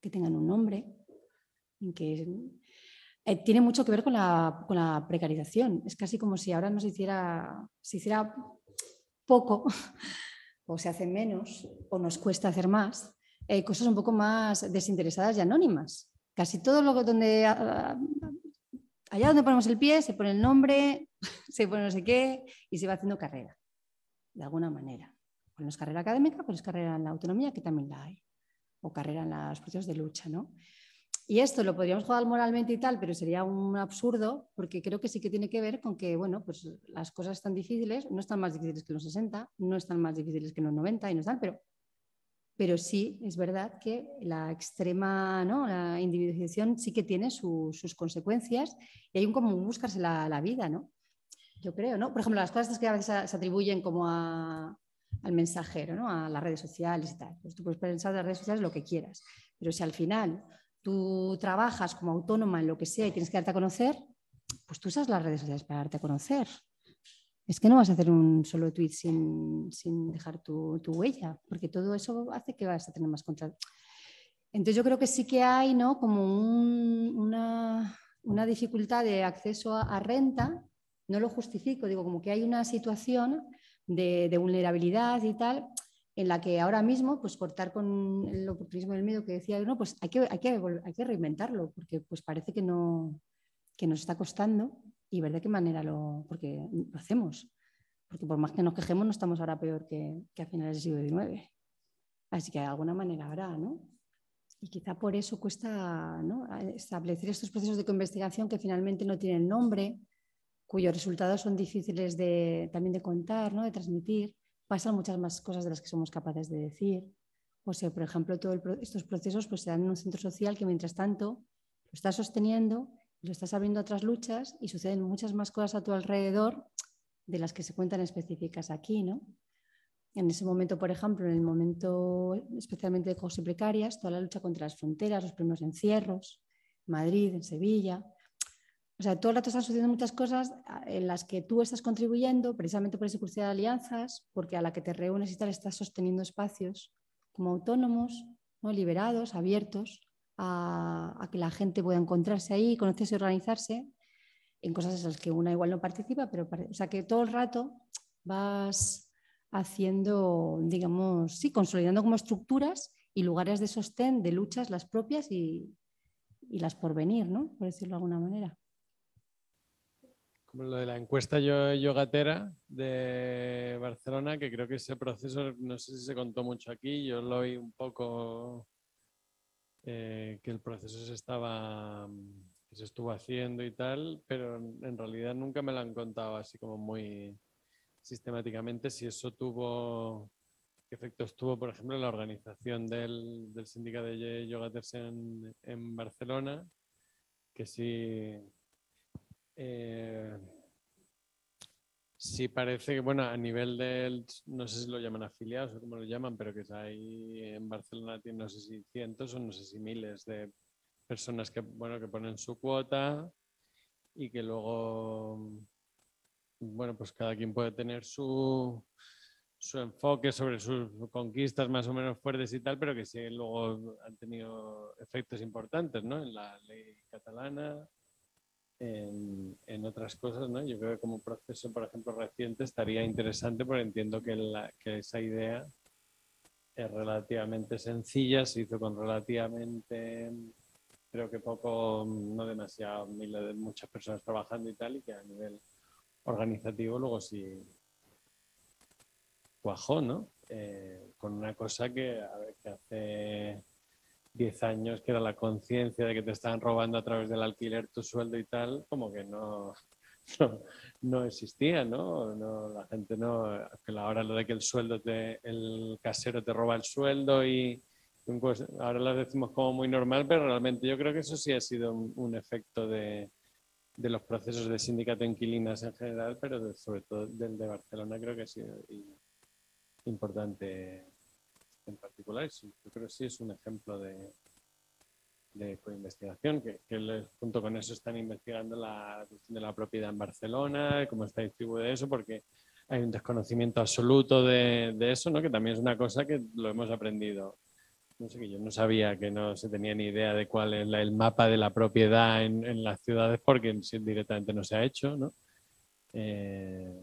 que tengan un nombre, que eh, tiene mucho que ver con la, con la, precarización. Es casi como si ahora no se hiciera, se hiciera poco o se hace menos o nos cuesta hacer más, eh, cosas un poco más desinteresadas y anónimas. Casi todo lo que donde allá donde ponemos el pie se pone el nombre, se pone no sé qué y se va haciendo carrera, de alguna manera. Cuando es carrera académica, pues es carrera en la autonomía, que también la hay, o carrera en los procesos de lucha, ¿no? Y esto lo podríamos jugar moralmente y tal, pero sería un absurdo, porque creo que sí que tiene que ver con que, bueno, pues las cosas están difíciles, no están más difíciles que los 60, no están más difíciles que los 90 y no están, pero pero sí es verdad que la extrema ¿no? la individualización sí que tiene sus consecuencias y hay un como buscarse la, la, vida, ¿no? Yo creo, ¿no? Por ejemplo, las cosas que a veces se atribuyen como a, al mensajero, ¿no? A las redes sociales y tal. Pues tú puedes pensar de las redes sociales lo que quieras, pero si al final tú trabajas como autónoma en lo que sea y tienes que darte a conocer, pues tú usas las redes sociales para darte a conocer es que no vas a hacer un solo tweet sin, dejar tu, huella, porque todo eso hace que vas a tener más control. Entonces yo creo que sí que hay ¿no? como una, dificultad de acceso a, renta, no lo justifico, digo como que hay una situación de, vulnerabilidad y tal, en la que ahora mismo, pues cortar con el oportunismo del miedo que decía, no, pues hay que, hay que, hay que reinventarlo, porque pues parece que, no, que nos está costando y ver de qué manera lo, porque lo hacemos. Porque por más que nos quejemos, no estamos ahora peor que, que a finales del siglo XIX. Así que de alguna manera habrá, ¿no? Y quizá por eso cuesta ¿no? establecer estos procesos de investigación que finalmente no tienen nombre, cuyos resultados son difíciles de, también de contar, ¿no? de transmitir. Pasan muchas más cosas de las que somos capaces de decir. O sea, por ejemplo, todos estos procesos pues, se dan en un centro social que mientras tanto lo está sosteniendo lo estás abriendo a otras luchas y suceden muchas más cosas a tu alrededor de las que se cuentan específicas aquí, ¿no? En ese momento, por ejemplo, en el momento especialmente de cosas precarias, toda la lucha contra las fronteras, los primeros encierros, Madrid, en Sevilla. O sea, todo el rato están sucediendo muchas cosas en las que tú estás contribuyendo precisamente por esa cruce de alianzas, porque a la que te reúnes y tal estás sosteniendo espacios como autónomos, ¿no? liberados, abiertos a, a, que la gente pueda encontrarse ahí, conocerse y organizarse en cosas en las que una igual no participa, pero o sea que todo el rato vas haciendo, digamos, sí, consolidando como estructuras y lugares de sostén de luchas las propias y, y las por venir, ¿no? Por decirlo de alguna manera. Como lo de la encuesta yogatera de Barcelona, que creo que ese proceso, no sé si se contó mucho aquí, yo lo oí un poco eh, que el proceso se estaba que se estuvo haciendo y tal, pero en realidad nunca me lo han contado así como muy, sistemáticamente. Si eso tuvo, qué efectos tuvo, por ejemplo, la organización del, del sindicato de yogaters en, en Barcelona, que sí, eh, sí parece que, bueno, a nivel del, no sé si lo llaman afiliados o cómo lo llaman, pero que hay en Barcelona, tiene no sé si cientos o no sé si miles de personas que, bueno, que ponen su cuota y que luego bueno, pues cada quien puede tener su, su enfoque sobre sus conquistas más o menos fuertes y tal, pero que sí luego han tenido efectos importantes, ¿no? En la ley catalana, en, otras cosas, ¿no? Yo creo que como proceso, por ejemplo, reciente estaría interesante porque entiendo que, la, que esa idea es relativamente sencilla, se hizo con relativamente, creo que poco, no demasiado, muchas personas trabajando y tal, y que a nivel organizativo luego sí cuajó, ¿no? Eh, con una cosa que, hace 10 años, que era la conciencia de que te estaban robando a través del alquiler tu sueldo y tal, como que no, no, existía, ¿no? La gente no, ahora lo de que el sueldo, te, el casero te roba el sueldo y ahora lo decimos como muy normal, pero realmente yo creo que eso sí ha sido un efecto de, de los procesos de sindicato inquilinas en general, pero sobre todo del de Barcelona creo que ha sido importante en particular. Yo creo que sí es un ejemplo de, de coinvestigación, que, que, junto con eso están investigando la cuestión de la propiedad en Barcelona, cómo está distribuido eso, porque hay un desconocimiento absoluto de, de eso, ¿no? que también es una cosa que lo hemos aprendido no sé, que yo no sabía que no se tenía ni idea de cuál es el mapa de la propiedad en, las ciudades porque directamente no se ha hecho, ¿no? Eh,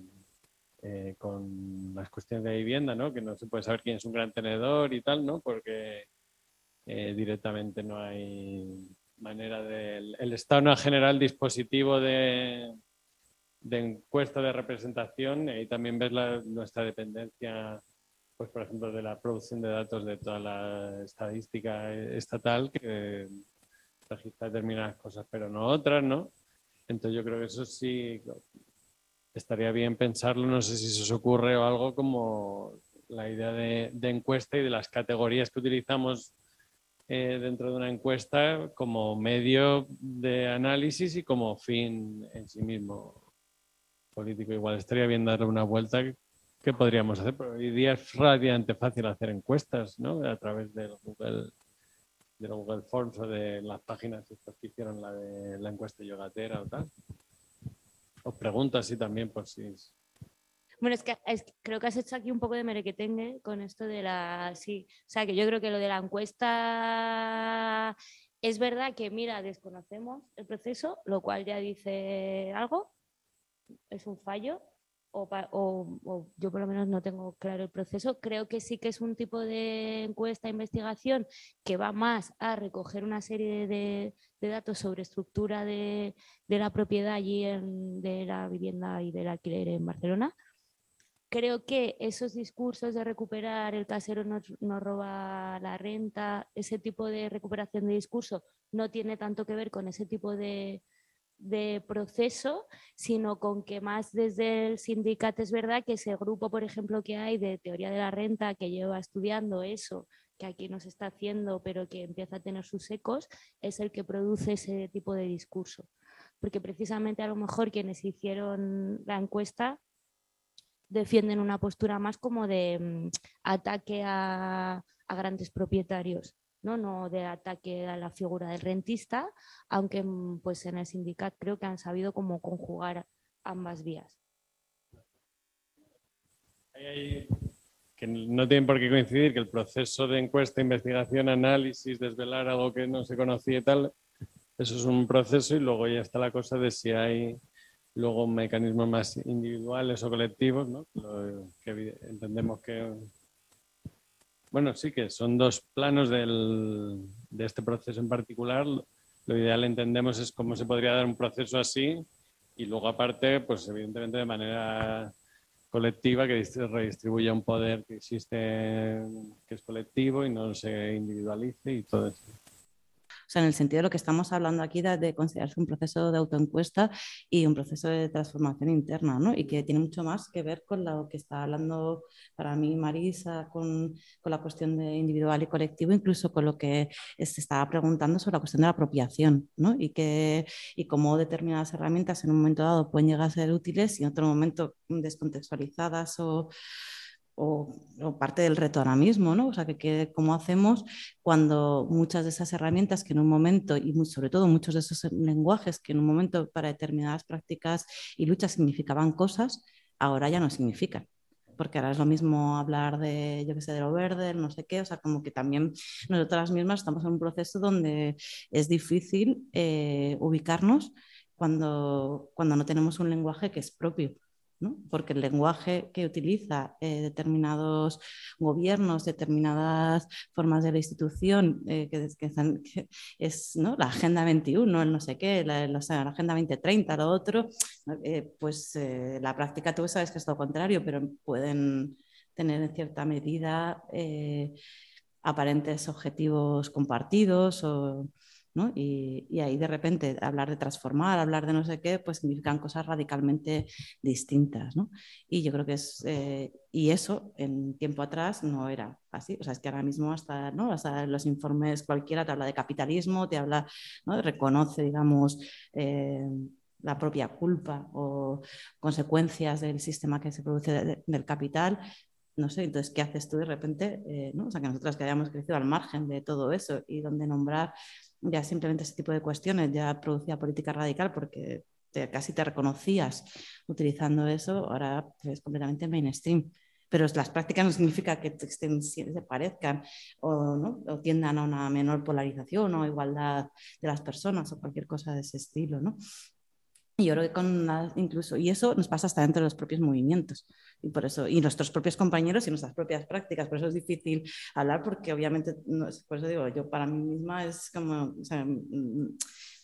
eh, con las cuestiones de vivienda, ¿no? Que no se puede saber quién es un gran tenedor y tal, ¿no? Porque eh, directamente no hay manera del... El Estado no ha generado el dispositivo de, de encuesta de representación y también ves la, nuestra dependencia pues por ejemplo, de la producción de datos de toda la estadística estatal que registra determinadas cosas, pero no otras, ¿no? Entonces yo creo que eso sí estaría bien pensarlo, no sé si se os ocurre o algo como la idea de, encuesta y de las categorías que utilizamos eh, dentro de una encuesta como medio de análisis y como fin en sí mismo político. Igual estaría bien darle una vuelta ¿qué podríamos hacer? hoy día es relativamente fácil hacer encuestas, ¿no? A través del Google, de Google Forms o de las páginas que hicieron la de la encuesta yogatera o tal. Os pregunto así también por si... Bueno, es que creo que has hecho aquí un poco de merequetengue con esto de la... Sí, o sea, que yo creo que lo de la encuesta es verdad que, mira, desconocemos el proceso, lo cual ya dice algo, es un fallo, o, yo por lo menos no tengo claro el proceso. Creo que sí que es un tipo de encuesta, investigación que va más a recoger una serie de, datos sobre estructura de, la propiedad allí en, de la vivienda y del alquiler en Barcelona. Creo que esos discursos de recuperar el casero nos, nos roba la renta, ese tipo de recuperación de discurso no tiene tanto que ver con ese tipo de, de proceso, sino con que más desde el sindicato es verdad que ese grupo, por ejemplo, que hay de teoría de la renta que lleva estudiando eso, que aquí no se está haciendo, pero que empieza a tener sus ecos, es el que produce ese tipo de discurso. porque precisamente a lo mejor quienes hicieron la encuesta defienden una postura más como de mm, ataque a, grandes propietarios, ¿no? no de ataque a la figura del rentista, aunque mm, pues en el sindicato creo que han sabido cómo conjugar ambas vías. que no tienen por qué coincidir, que el proceso de encuesta, investigación, análisis, desvelar algo que no se conocía y tal, eso es un proceso y luego ya está la cosa de si hay luego mecanismos más individuales o colectivos, ¿no? que entendemos que, bueno, sí que son dos planos del, de este proceso en particular. Lo ideal entendemos es cómo se podría dar un proceso así y luego aparte, pues evidentemente de manera colectiva que redistribuya un poder que existe, que es colectivo y no se individualice y todo eso. O sea, en el sentido de lo que estamos hablando aquí de, considerarse un proceso de autoencuesta y un proceso de transformación interna, ¿no? Y que tiene mucho más que ver con lo que está hablando para mí Marisa, con, la cuestión de individual y colectivo, incluso con lo que se estaba preguntando sobre la cuestión de la apropiación, ¿no? Y, que, y cómo determinadas herramientas en un momento dado pueden llegar a ser útiles y en otro momento descontextualizadas o o, parte del reto ahora mismo, ¿no? O sea, que, cómo hacemos cuando muchas de esas herramientas que en un momento, y sobre todo muchos de esos lenguajes que en un momento para determinadas prácticas y luchas significaban cosas, ahora ya no significan porque ahora es lo mismo hablar de, yo qué sé, de lo verde, no sé qué, o sea, como que también nosotras mismas estamos en un proceso donde es difícil eh, ubicarnos cuando, cuando no tenemos un lenguaje que es propio porque el lenguaje que utiliza eh, determinados gobiernos, determinadas formas de la institución, eh, que, es la Agenda 21, el no sé qué, la, Agenda 2030, lo otro, eh, pues la práctica tú sabes que es lo contrario, pero pueden tener en cierta medida aparentes objetivos compartidos o y, ahí de repente hablar de transformar, hablar de no sé qué, pues significan cosas radicalmente distintas, Y yo creo que es, eh, y eso en tiempo atrás no era así, o sea, es que ahora mismo hasta, ¿no? los informes cualquiera te habla de capitalismo, te habla, ¿no? reconoce, digamos, eh, la propia culpa o consecuencias del sistema que se produce del capital, no sé, entonces, ¿qué haces tú de repente? Eh, ¿no? O sea, que nosotras que hayamos crecido al margen de todo eso y donde nombrar ya simplemente ese tipo de cuestiones ya producía política radical porque casi te reconocías utilizando eso, ahora es completamente mainstream. Pero las prácticas no significa que se parezcan o, ¿no? o tiendan a una menor polarización o igualdad de las personas o cualquier cosa de ese estilo. ¿no? Y yo creo que con incluso, y eso nos pasa hasta dentro de los propios movimientos, y por eso, y nuestros propios compañeros y nuestras propias prácticas, por eso es difícil hablar, porque obviamente, no, por eso digo, yo para mí misma es como, o sea, mm,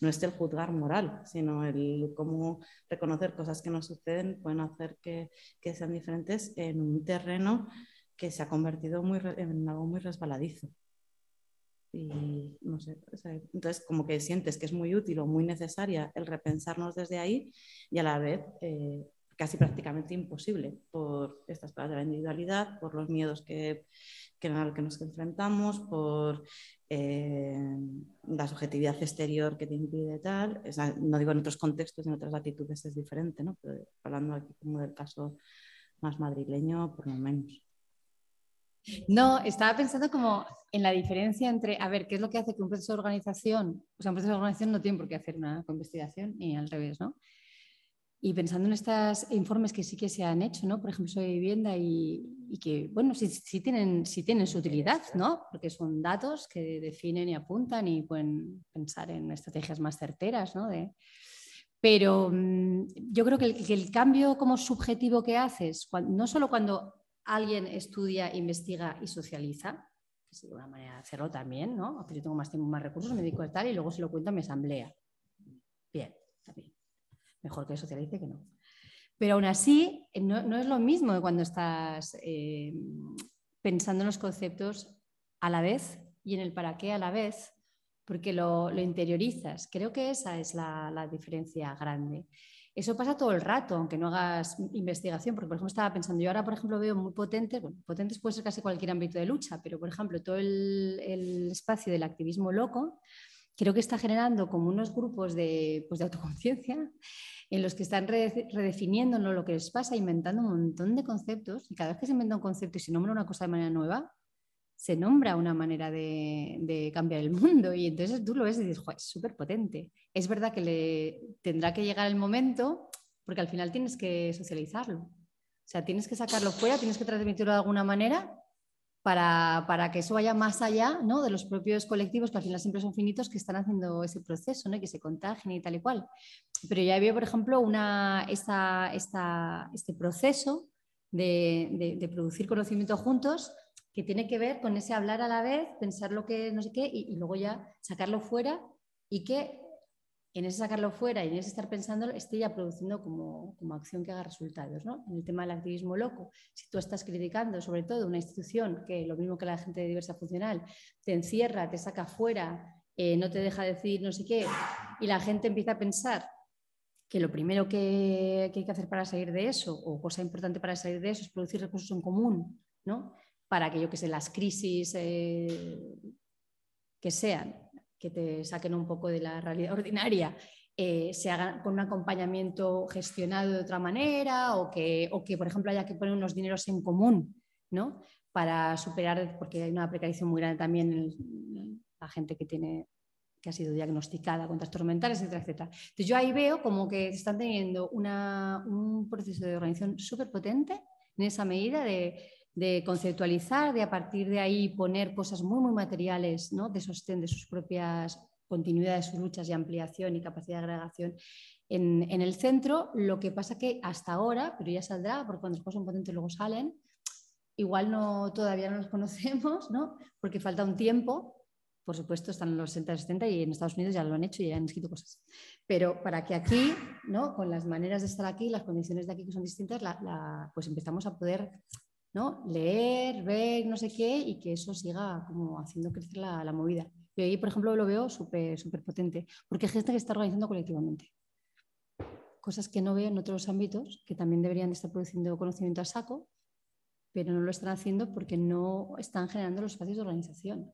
no es el juzgar moral, sino el cómo reconocer cosas que nos suceden pueden hacer que, que sean diferentes en un terreno que se ha convertido muy, en algo muy resbaladizo y no sé, entonces como que sientes que es muy útil o muy necesaria el repensarnos desde ahí y a la vez eh, casi prácticamente imposible por estas cosas de la individualidad, por los miedos que, que a que nos enfrentamos, por eh, la subjetividad exterior que te impide tal, no digo en otros contextos, en otras latitudes es diferente, ¿no? pero hablando aquí como del caso más madrileño, por lo menos. No, estaba pensando como en la diferencia entre, a ver, ¿qué es lo que hace que un proceso de organización, o sea, un proceso de organización no tiene por qué hacer una investigación y al revés, ¿no? Y pensando en estos informes que sí que se han hecho, ¿no? Por ejemplo, sobre vivienda y, que, bueno, sí, tienen, sí tienen su utilidad, ¿no? Porque son datos que definen y apuntan y pueden pensar en estrategias más certeras, ¿no? pero mm, yo creo el, que el, cambio como subjetivo que haces, no solo cuando alguien estudia, investiga y socializa, que es una manera de hacerlo también, ¿no? Yo tengo más tiempo, más recursos, me dedico a tal y luego se lo cuento a mi asamblea. Bien, también. Mejor que socialice que no. Pero aún así, no, es lo mismo cuando estás eh, pensando en los conceptos a la vez y en el para qué a la vez, porque lo, interiorizas. Creo que esa es la diferencia grande. Eso pasa todo el rato, aunque no hagas investigación, porque por ejemplo estaba pensando, yo ahora por ejemplo veo muy potentes, potentes puede ser casi cualquier ámbito de lucha, pero por ejemplo todo el, espacio del activismo loco creo que está generando como unos grupos de, pues, de autoconciencia en los que están redefiniendo lo que les pasa, inventando un montón de conceptos, y cada vez que se inventa un concepto y se nombra una cosa de manera nueva, se nombra una manera de, cambiar el mundo y entonces tú lo ves y dices, es súper potente. Es verdad que le tendrá que llegar el momento porque al final tienes que socializarlo. O sea, tienes que sacarlo fuera, tienes que transmitirlo de alguna manera para, que eso vaya más allá ¿no? de los propios colectivos, que al final siempre son finitos, que están haciendo ese proceso, ¿no? que se contagien y tal y cual. Pero ya había, por ejemplo, una, esta, este proceso de, de producir conocimiento juntos que tiene que ver con ese hablar a la vez, pensar lo que no sé qué y, luego ya sacarlo fuera y que en ese sacarlo fuera y en ese estar pensando esté ya produciendo como, como, acción que haga resultados. ¿no? En el tema del activismo loco, si tú estás criticando sobre todo una institución que lo mismo que la gente de diversa funcional, te encierra, te saca fuera, eh, no te deja decir no sé qué, y la gente empieza a pensar que lo primero que, que, hay que hacer para salir de eso, o cosa importante para salir de eso, es producir recursos en común, ¿no? Para que yo que sé, las crisis eh, que sean, que te saquen un poco de la realidad ordinaria, eh, se hagan con un acompañamiento gestionado de otra manera o que, o que, por ejemplo, haya que poner unos dineros en común, ¿no? Para superar, porque hay una precarización muy grande también en la gente que tiene que ha sido diagnosticada con trastornos mentales, etcétera, etcétera. Entonces yo ahí veo como que están teniendo un proceso de organización súper potente en esa medida de de conceptualizar, de a partir de ahí poner cosas muy, muy materiales ¿no? de sostén de sus propias continuidades, sus luchas y ampliación y capacidad de agregación en, en, el centro. Lo que pasa que hasta ahora, pero ya saldrá, porque cuando las cosas son potentes luego salen, igual no, todavía no los conocemos, ¿no? porque falta un tiempo. Por supuesto, están en los 60-70 y en Estados Unidos ya lo han hecho y ya han escrito cosas. Pero para que aquí, ¿no? con las maneras de estar aquí, las condiciones de aquí que son distintas, la, pues empezamos a poder ¿no? Leer, ver, no sé qué, y que eso siga como haciendo crecer la, la movida. Y ahí, por ejemplo, lo veo súper súper potente, porque hay gente que está organizando colectivamente. Cosas que no veo en otros ámbitos, que también deberían estar produciendo conocimiento a saco, pero no lo están haciendo porque no están generando los espacios de organización.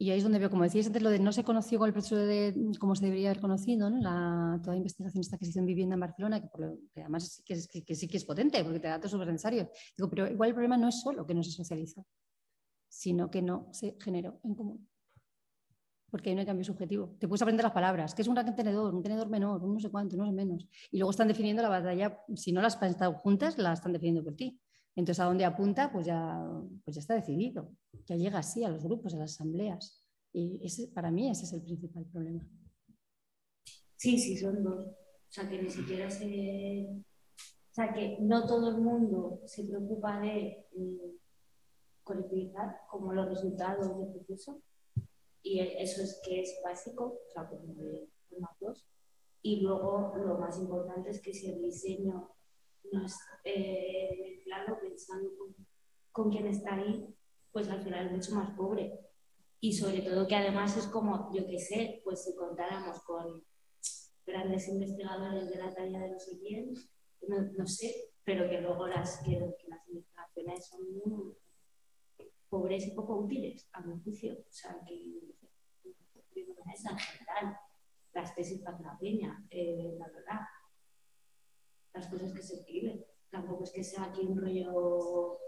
Y ahí es donde veo, como decías antes, lo de no se conoció con el proceso de cómo se debería haber conocido, ¿no? la, toda investigación esta que se hizo en vivienda en Barcelona, que, por lo, que además sí que, es, que, sí que es potente, porque te da datos súper necesarios. Digo, pero igual el problema no es solo que no se socializó, sino que no se generó en común. Porque ahí no hay cambio subjetivo. Te puedes aprender las palabras, que es un tenedor, un tenedor menor, un no sé cuánto, no sé menos. Y luego están definiendo la batalla, si no las han estado juntas, la están definiendo por ti. Entonces, a dónde apunta, pues ya, pues ya está decidido. Ya llega así a los grupos, a las asambleas. Y ese, para mí ese es el principal problema. Sí, sí, son dos. O sea, que ni siquiera se... O sea, que no todo el mundo se preocupa de eh, colectivizar como los resultados del proceso. Y eso es que es básico, o sea, como de dos. Y luego lo más importante es que si el diseño no es eh, claro, pensando con, con quién está ahí, pues al final es mucho más pobre. Y sobre todo que además es como, yo qué sé, pues si contáramos con grandes investigadores de la talla de los sé no, sé, pero que luego las, que, las investigaciones son muy pobres y poco útiles, a mi juicio. O sea, que en general, las tesis para la peña, eh, la verdad, las cosas que se escriben. Tampoco es que sea aquí un rollo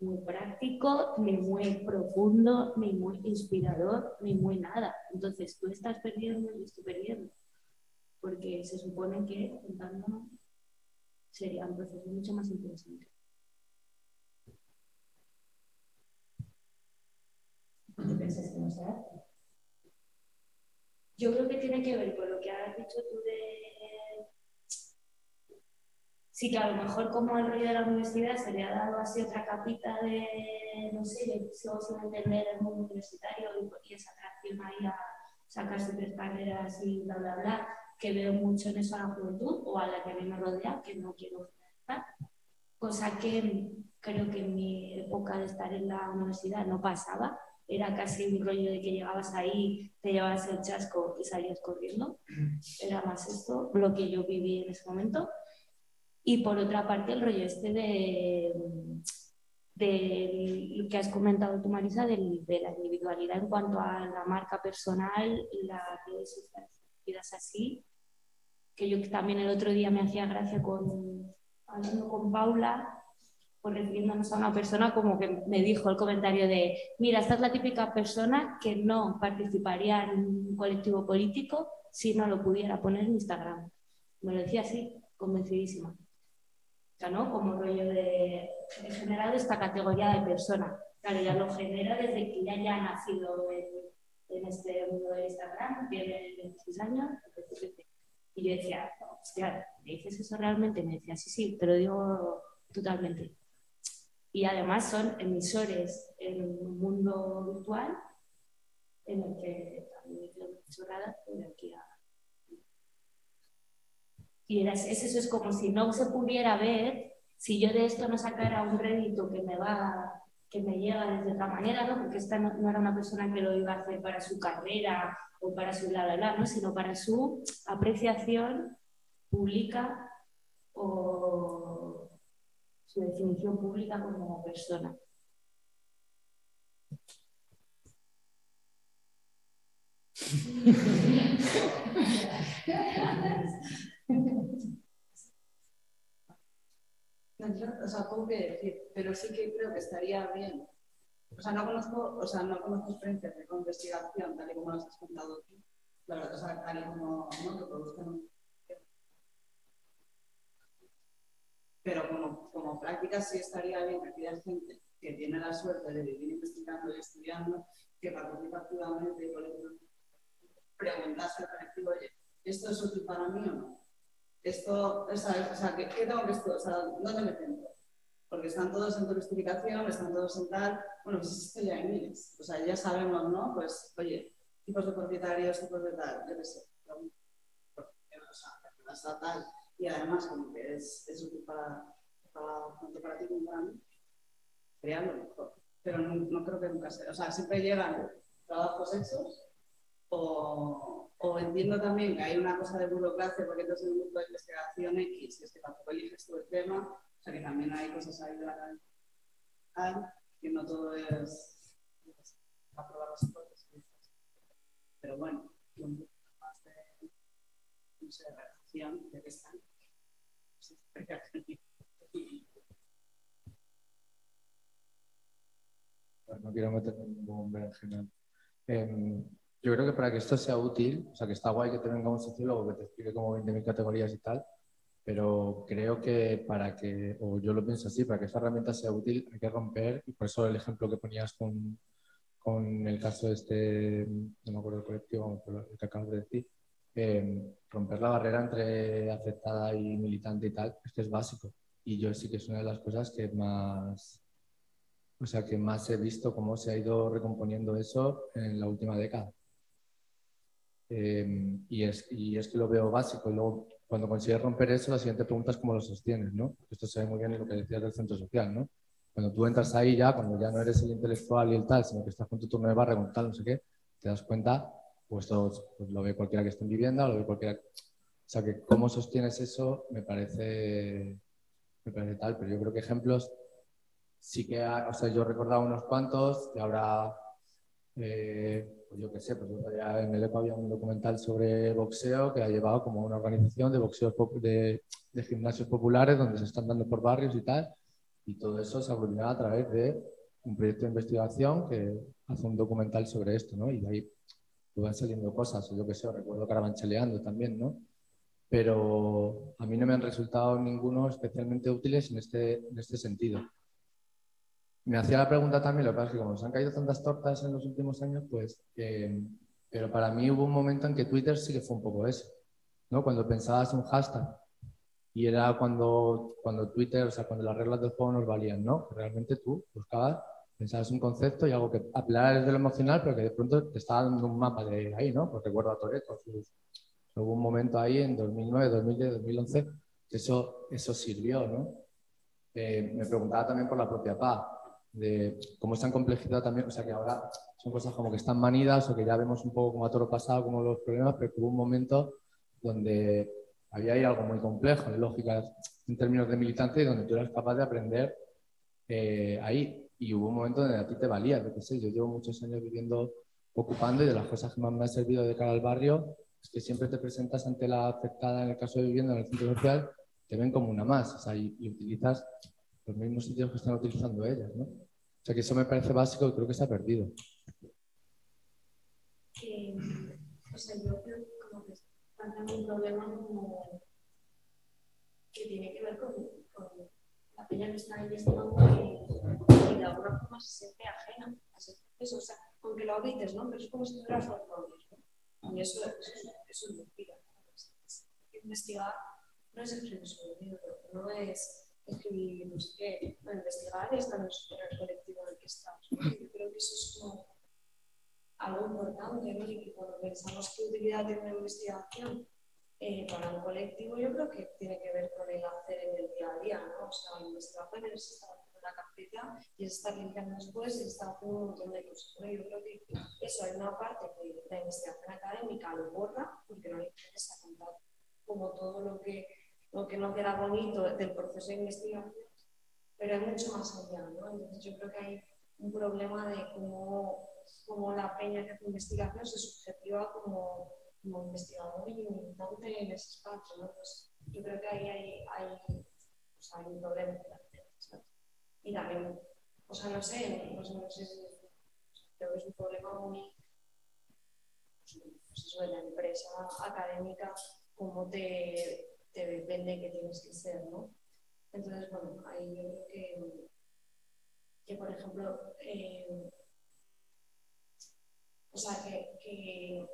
muy práctico, ni muy profundo, ni muy inspirador, ni muy nada. Entonces tú estás perdiendo y yo estoy perdiendo. Porque se supone que juntándonos sería un proceso mucho más interesante. ¿Qué piensas que no se hace? Yo creo que tiene que ver con lo que has dicho tú de sí que a lo mejor como el rollo de la universidad se le ha dado así otra capita de, no sé, de sin entender el mundo universitario y, esa atracción ahí a sacarse tres carreras y bla, bla, bla, que veo mucho en eso a la juventud o a la que a mí me rodea, que no quiero generalizar. Cosa que creo que en mi época de estar en la universidad no pasaba. Era casi un rollo de que llegabas ahí, te llevabas el chasco y salías corriendo. Era más esto lo que yo viví en ese momento. Y por otra parte, el rollo este de, de lo que has comentado tú, Marisa, de la individualidad en cuanto a la marca personal, las redes sociales así, que yo también el otro día me hacía gracia con, hablando con Paula, por refiriéndonos a una persona como que me dijo el comentario de, mira, esta es la típica persona que no participaría en un colectivo político si no lo pudiera poner en Instagram. Me lo decía así, convencidísima. Sea, ¿no? Como rollo de, he generado esta categoría de persona. Claro, ya lo genera desde que ya ya ha nacido en, en este mundo de Instagram, tiene 26 años, y yo decía, hostia, ¿me dices eso realmente? me decía, sí, sí, te lo digo totalmente. Y además son emisores en un mundo virtual en el que también me quedo chorrada de aquí a... Y eso es como si no se pudiera ver, si yo de esto no sacara un rédito que me va que me llega desde otra manera, ¿no? porque esta no, era una persona que lo iba a hacer para su carrera o para su la, la, la, ¿no? sino para su apreciación pública o su definición pública como persona. o sea, poco que decir, pero sí que creo que estaría bien o sea, no conozco, o sea, no conozco experiencias de investigación, tal y como las has contado tú. La verdad, o sea, tal y como ¿no? que produzcan Pero como, práctica sí estaría bien que aquella gente que tiene la suerte de vivir investigando y estudiando, que participa activamente y preguntarse al colectivo, oye, ¿esto es útil para mí o no? Esto, sea, o sea ¿qué, ¿qué, tengo que estudiar? O sea, ¿dónde me centro? Porque están todos en turistificación, están todos en tal, bueno, pues esto ya hay miles. O sea, ya sabemos, ¿no? Pues, oye, tipos de propietarios, tipos de tal, debe ser. O sea, tal. Y además, como que es, es útil para, tanto para ti como para mí, sería mejor. Pero no, no creo que nunca sea. O sea, siempre llegan trabajos hechos o, o, entiendo también que hay una cosa de burocracia porque entonces en un grupo de investigación X, es que tampoco eliges tú el tema, o sea que también hay cosas ahí de que no todo es aprobar las hipótesis. Pero bueno, un poco más de, no sé, de que están. No quiero meterme en ningún berenjenal. Eh, yo creo que para que esto sea útil, o sea, que está guay que te venga un sociólogo que te explique como 20.000 categorías y tal, pero creo que para que, o yo lo pienso así, para que esta herramienta sea útil hay que romper, y por eso el ejemplo que ponías con, con el caso de este, no me acuerdo el colectivo, el que acabas de decir, eh, romper la barrera entre aceptada y militante y tal, esto es básico. Y yo sí que es una de las cosas que más, o sea, que más he visto cómo se ha ido recomponiendo eso en la última década. Eh, y, es, y es que lo veo básico. Y luego cuando consigues romper eso, la siguiente pregunta es cómo lo sostienes, ¿no? Esto se ve muy bien en lo que decías del centro social, ¿no? Cuando tú entras ahí ya, cuando ya no eres el intelectual y el tal, sino que estás con tu turno de barra, con tal, no sé qué, te das cuenta, pues, esto, pues lo ve cualquiera que esté en vivienda, lo ve cualquiera... O sea, que cómo sostienes eso me parece, me parece tal, pero yo creo que ejemplos sí que, o sea, yo he recordado unos cuantos, y ahora... Eh, pues yo qué sé, pues en el ECO había un documental sobre boxeo que ha llevado como una organización de boxeo de, de gimnasios populares donde se están dando por barrios y tal, y todo eso se ha a través de un proyecto de investigación que hace un documental sobre esto, ¿no? Y de ahí pues van saliendo cosas, yo qué sé, recuerdo Carabanchaleando también, ¿no? Pero a mí no me han resultado ninguno especialmente útiles en este, en este sentido me hacía la pregunta también, lo que pasa es que como se han caído tantas tortas en los últimos años, pues, pero para mí hubo un momento en que Twitter sí que fue un poco eso, ¿no? Cuando pensabas un hashtag y era cuando, cuando Twitter, o sea, cuando las reglas del juego nos valían, ¿no? Realmente tú buscabas, pensabas un concepto y algo que apelara desde lo emocional, pero que de pronto te estaba dando un mapa de ahí, ¿no? Pues recuerdo a Toreto, hubo un momento ahí en 2009, 2010, 2011, que eso, eso sirvió, ¿no? Eh, me preguntaba también por la propia paz de cómo está en complejidad también, o sea que ahora son cosas como que están manidas o que ya vemos un poco como a todo pasado, como los problemas, pero hubo un momento donde había ahí algo muy complejo en lógicas en términos de militante donde tú eras capaz de aprender eh, ahí. Y hubo un momento donde a ti te valía, yo qué sé, yo llevo muchos años viviendo, ocupando y de las cosas que más me ha servido de cara al barrio es que siempre te presentas ante la afectada en el caso de vivienda en el centro social, te ven como una más, o sea, y, y utilizas los mismos sitios que están utilizando ellas, ¿no? O sea, que eso me parece básico y creo que se ha perdido. Eh, o sea, yo creo que como que un problema como que tiene que ver con, con la peña que está investigando y de alguna forma se siente ajena a ese proceso. O sea, aunque lo habites, ¿no? Pero es como si tuvieras los roles, ¿no? Y eso, eso, eso es mentira. Investigar no es escribir sobre un libro, no es escribir, no sé no, investigar es también sobre el colectivo en el que estamos. Yo creo que eso es como algo importante, ¿no? Y que cuando pensamos qué utilidad tiene una investigación eh, para un colectivo, yo creo que tiene que ver con el hacer en el día a día, ¿no? O sea, la investigación es estar haciendo la carpeta y es estar limpiando después y estar haciendo un montón de cosas. ¿no? Yo creo que eso hay una parte que la investigación académica lo borra porque no le interesa contar como todo lo que, lo que no queda bonito del proceso de investigación, pero hay mucho más allá, ¿no? Entonces yo creo que hay un problema de cómo, cómo la peña que hace investigación se subjetiva como, como investigador y militante en ese espacio, ¿no? Pues yo creo que ahí hay, hay, sea, hay un problema. Y también, o sea, no sé, no sé, no sé si creo que es un problema muy pues eso de la empresa académica, cómo te, te vende que tienes que ser, ¿no? Entonces, bueno, ahí yo creo que, que por ejemplo, eh, o sea, que, que,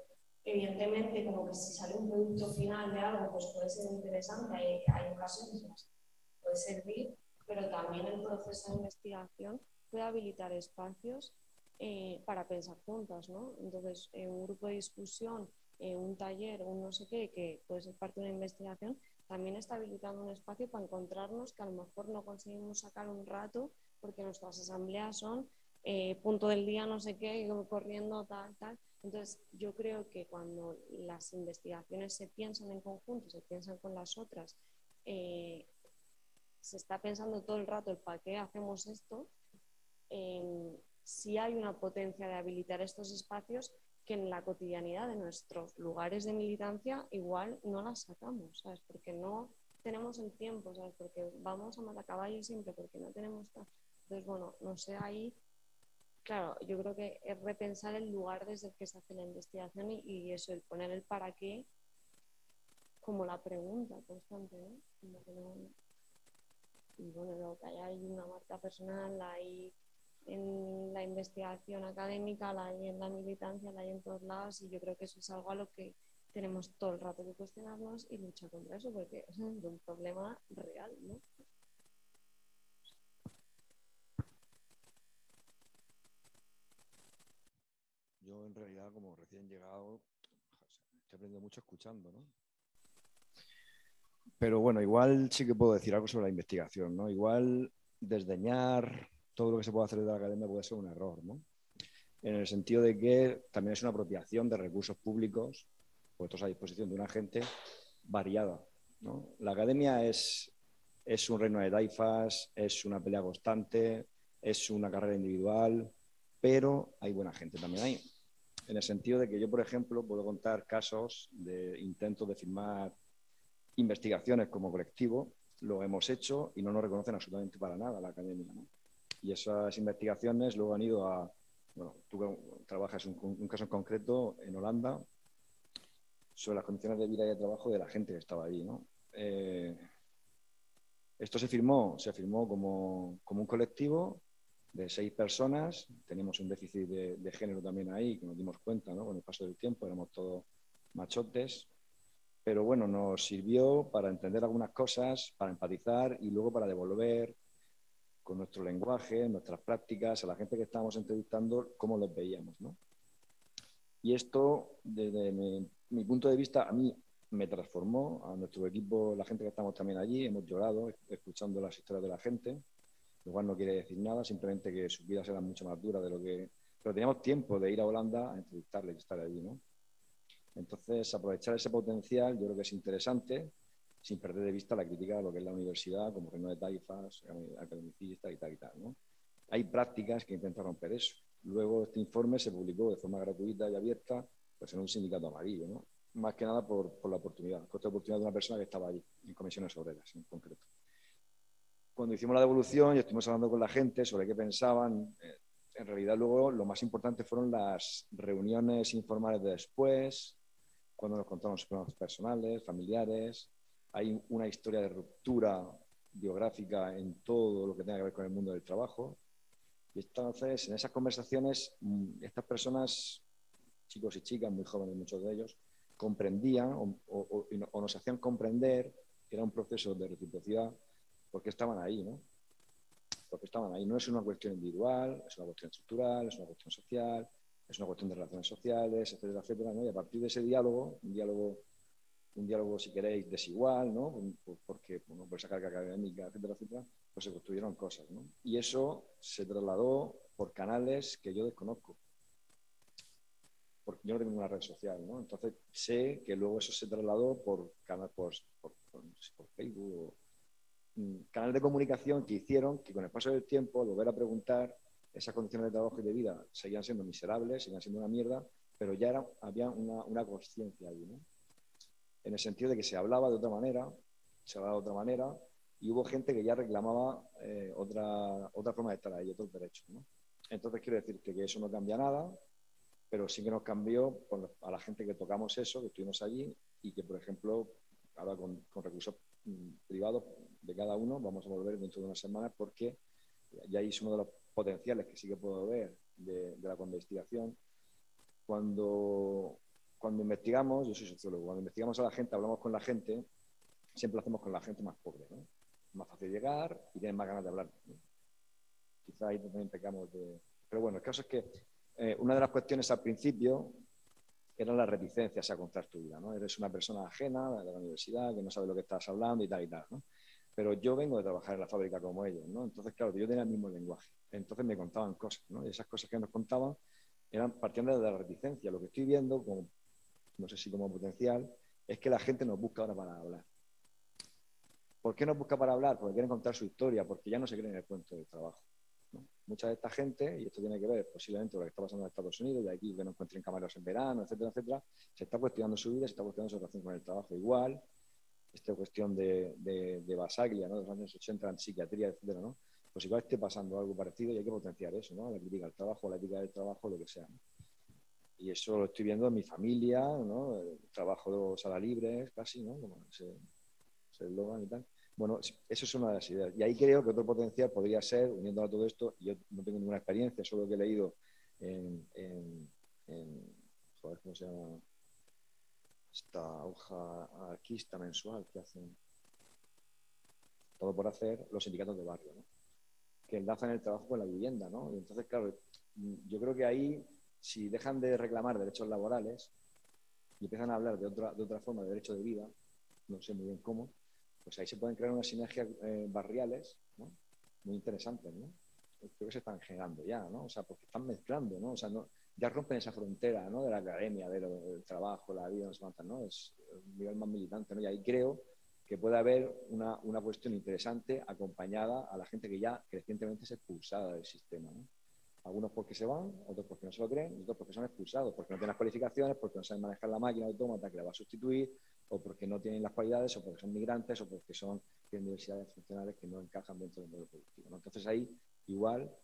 evidentemente como que si sale un producto final de algo, pues puede ser interesante, hay, hay ocasiones en las que puede servir, pero también el proceso de investigación puede habilitar espacios eh, para pensar juntas, ¿no? Entonces, eh, un grupo de discusión, eh, un taller, un no sé qué, que puede ser parte de una investigación, también está habilitando un espacio para encontrarnos que a lo mejor no conseguimos sacar un rato porque nuestras asambleas son eh, punto del día, no sé qué, corriendo, tal, tal. Entonces, yo creo que cuando las investigaciones se piensan en conjunto, se piensan con las otras, eh, se está pensando todo el rato el para qué hacemos esto, eh, si hay una potencia de habilitar estos espacios que en la cotidianidad de nuestros lugares de militancia igual no las sacamos, ¿sabes? Porque no tenemos el tiempo, ¿sabes? Porque vamos a matacaballo siempre, porque no tenemos... Entonces, bueno, no sé, ahí, claro, yo creo que es repensar el lugar desde el que se hace la investigación y, eso, el poner el para qué como la pregunta constante, no... Y bueno, luego que hay una marca personal, hay en la investigación académica, la hay en la militancia, la hay en todos lados y yo creo que eso es algo a lo que tenemos todo el rato que cuestionarnos y luchar contra eso porque es un problema real, ¿no? Yo en realidad como recién llegado estoy aprendiendo mucho escuchando, ¿no? Pero bueno, igual sí que puedo decir algo sobre la investigación, ¿no? Igual desdeñar todo lo que se puede hacer desde la academia puede ser un error, ¿no? En el sentido de que también es una apropiación de recursos públicos puestos a disposición de una gente variada, ¿no? La academia es, es un reino de taifas, es una pelea constante, es una carrera individual, pero hay buena gente también ahí. En el sentido de que yo, por ejemplo, puedo contar casos de intentos de firmar investigaciones como colectivo, lo hemos hecho y no nos reconocen absolutamente para nada la academia. ¿no? Y esas investigaciones luego han ido a, bueno, tú trabajas un, un caso en concreto en Holanda sobre las condiciones de vida y de trabajo de la gente que estaba allí, ¿no? Eh, esto se firmó, se firmó como, como, un colectivo de seis personas, teníamos un déficit de, de, género también ahí, que nos dimos cuenta, ¿no? Con el paso del tiempo éramos todos machotes, pero bueno, nos sirvió para entender algunas cosas, para empatizar y luego para devolver con nuestro lenguaje, nuestras prácticas, a la gente que estábamos entrevistando, cómo los veíamos. ¿no? Y esto, desde mi, mi, punto de vista, a mí me transformó, a nuestro equipo, la gente que estamos también allí, hemos llorado escuchando las historias de la gente, lo cual no quiere decir nada, simplemente que sus vidas eran mucho más duras de lo que... Pero teníamos tiempo de ir a Holanda a entrevistarles y estar allí, ¿no? Entonces, aprovechar ese potencial yo creo que es interesante sin perder de vista la crítica de lo que es la universidad, como reino de taifas, academicista y tal y tal. ¿no? Hay prácticas que intentan romper eso. Luego este informe se publicó de forma gratuita y abierta pues en un sindicato amarillo, ¿no? más que nada por, por la oportunidad, por la oportunidad de una persona que estaba allí, en comisiones obreras en concreto. Cuando hicimos la devolución y estuvimos hablando con la gente sobre qué pensaban, eh, en realidad luego lo más importante fueron las reuniones informales de después, cuando nos contamos los problemas personales, familiares. Hay una historia de ruptura biográfica en todo lo que tenga que ver con el mundo del trabajo. Y entonces, en esas conversaciones, mm, estas personas, chicos y chicas, muy jóvenes muchos de ellos, comprendían o, nos hacían comprender que era un proceso de reciprocidad porque estaban ahí, ¿no? Porque estaban ahí. No es una cuestión individual, es una cuestión estructural, es una cuestión social, es una cuestión de relaciones sociales, etcétera, etcétera. Y a partir de ese diálogo, un diálogo, un diálogo si queréis, desigual, ¿no? Porque, bueno, por esa carga académica, etcétera, etcétera, pues se construyeron cosas, ¿no? Y eso se trasladó por canales que yo desconozco. Porque yo no tengo ninguna red social, ¿no? Entonces sé que luego eso se trasladó por canal, por, Facebook o mm, canal de comunicación que hicieron que con el paso del tiempo, al volver a preguntar, esas condiciones de trabajo y de vida seguían siendo miserables, seguían siendo una mierda, pero ya había una, una conciencia ahí, ¿no? En el sentido de que se hablaba de otra manera, se hablaba de otra manera, y hubo gente que ya reclamaba eh, otra, otra forma de estar ahí, otros derechos, ¿no? Entonces quiero decirte que eso no cambia nada, pero sí que nos cambió a la gente que tocamos eso, que estuvimos allí, y que, por ejemplo, ahora con, con recursos mm, privados de cada uno, vamos a volver dentro de unas semanas porque ya es uno de los potenciales que sí que puedo ver de, la investigación. Cuando, cuando investigamos, yo soy sociólogo, cuando investigamos a la gente, hablamos con la gente, siempre lo hacemos con la gente más pobre. ¿no? Más fácil llegar y tienen más ganas de hablar. Quizá ahí también pecamos de... Pero bueno, el caso es que eh, una de las cuestiones al principio era la reticencia a contar tu vida. ¿no? Eres una persona ajena de la universidad, que no sabe lo que estás hablando y tal y tal. ¿no? Pero yo vengo de trabajar en la fábrica como ellos, ¿no? Entonces, claro, yo tenía el mismo lenguaje. Entonces me contaban cosas, ¿no? Y esas cosas que nos contaban eran partiendo de la reticencia. Lo que estoy viendo, como, no sé si como potencial, es que la gente nos busca ahora para hablar. ¿Por qué nos busca para hablar? Porque quieren contar su historia, porque ya no se creen en el cuento del trabajo. Mucha de esta gente, y esto tiene que ver posiblemente con lo que está pasando en Estados Unidos, de aquí que no encuentren camareros en verano, etcétera, etcétera, se está cuestionando su vida, se está cuestionando su relación con el trabajo. Igual, esta cuestión de, de, Basaglia, ¿no? de los años 80 en psiquiatría, etcétera, ¿no? Pues igual esté pasando algo parecido y hay que potenciar eso, ¿no? La crítica al trabajo, la ética del trabajo, lo que sea. Y eso lo estoy viendo en mi familia, ¿no? El trabajo de sala libre, casi, ¿no? Como ese, eslogan y tal. Bueno, eso es una de las ideas. Y ahí creo que otro potencial podría ser, uniendo a todo esto, yo no tengo ninguna experiencia, solo que he leído en, en, en joder, ¿cómo se llama? esta hoja arquista mensual que hacen todo por hacer los sindicatos de barrio, ¿no? que enlazan el trabajo con la vivienda. ¿no? Y entonces, claro, yo creo que ahí, si dejan de reclamar derechos laborales y empiezan a hablar de otra, de otra forma de derecho de vida, no sé muy bien cómo, pues ahí se pueden crear unas sinergias eh, barriales muy interesantes. ¿no? Creo que se están generando ya, ¿no? O sea, porque están mezclando, ¿no? O sea, no, ya rompen esa frontera ¿no? de la academia, del trabajo, la vida, no se ¿no? Es un nivel más militante, ¿no? Y ahí creo que puede haber una, una, cuestión interesante acompañada a la gente que ya crecientemente es expulsada del sistema. Algunos porque se van, otros porque no se lo creen, otros porque son expulsados, porque no tienen las cualificaciones, porque no saben manejar la máquina autómata que la va a sustituir, o porque no tienen las cualidades, o porque son migrantes, o porque son, tienen diversidades funcionales que no encajan dentro del modelo productivo. ¿no? Entonces ahí, igual,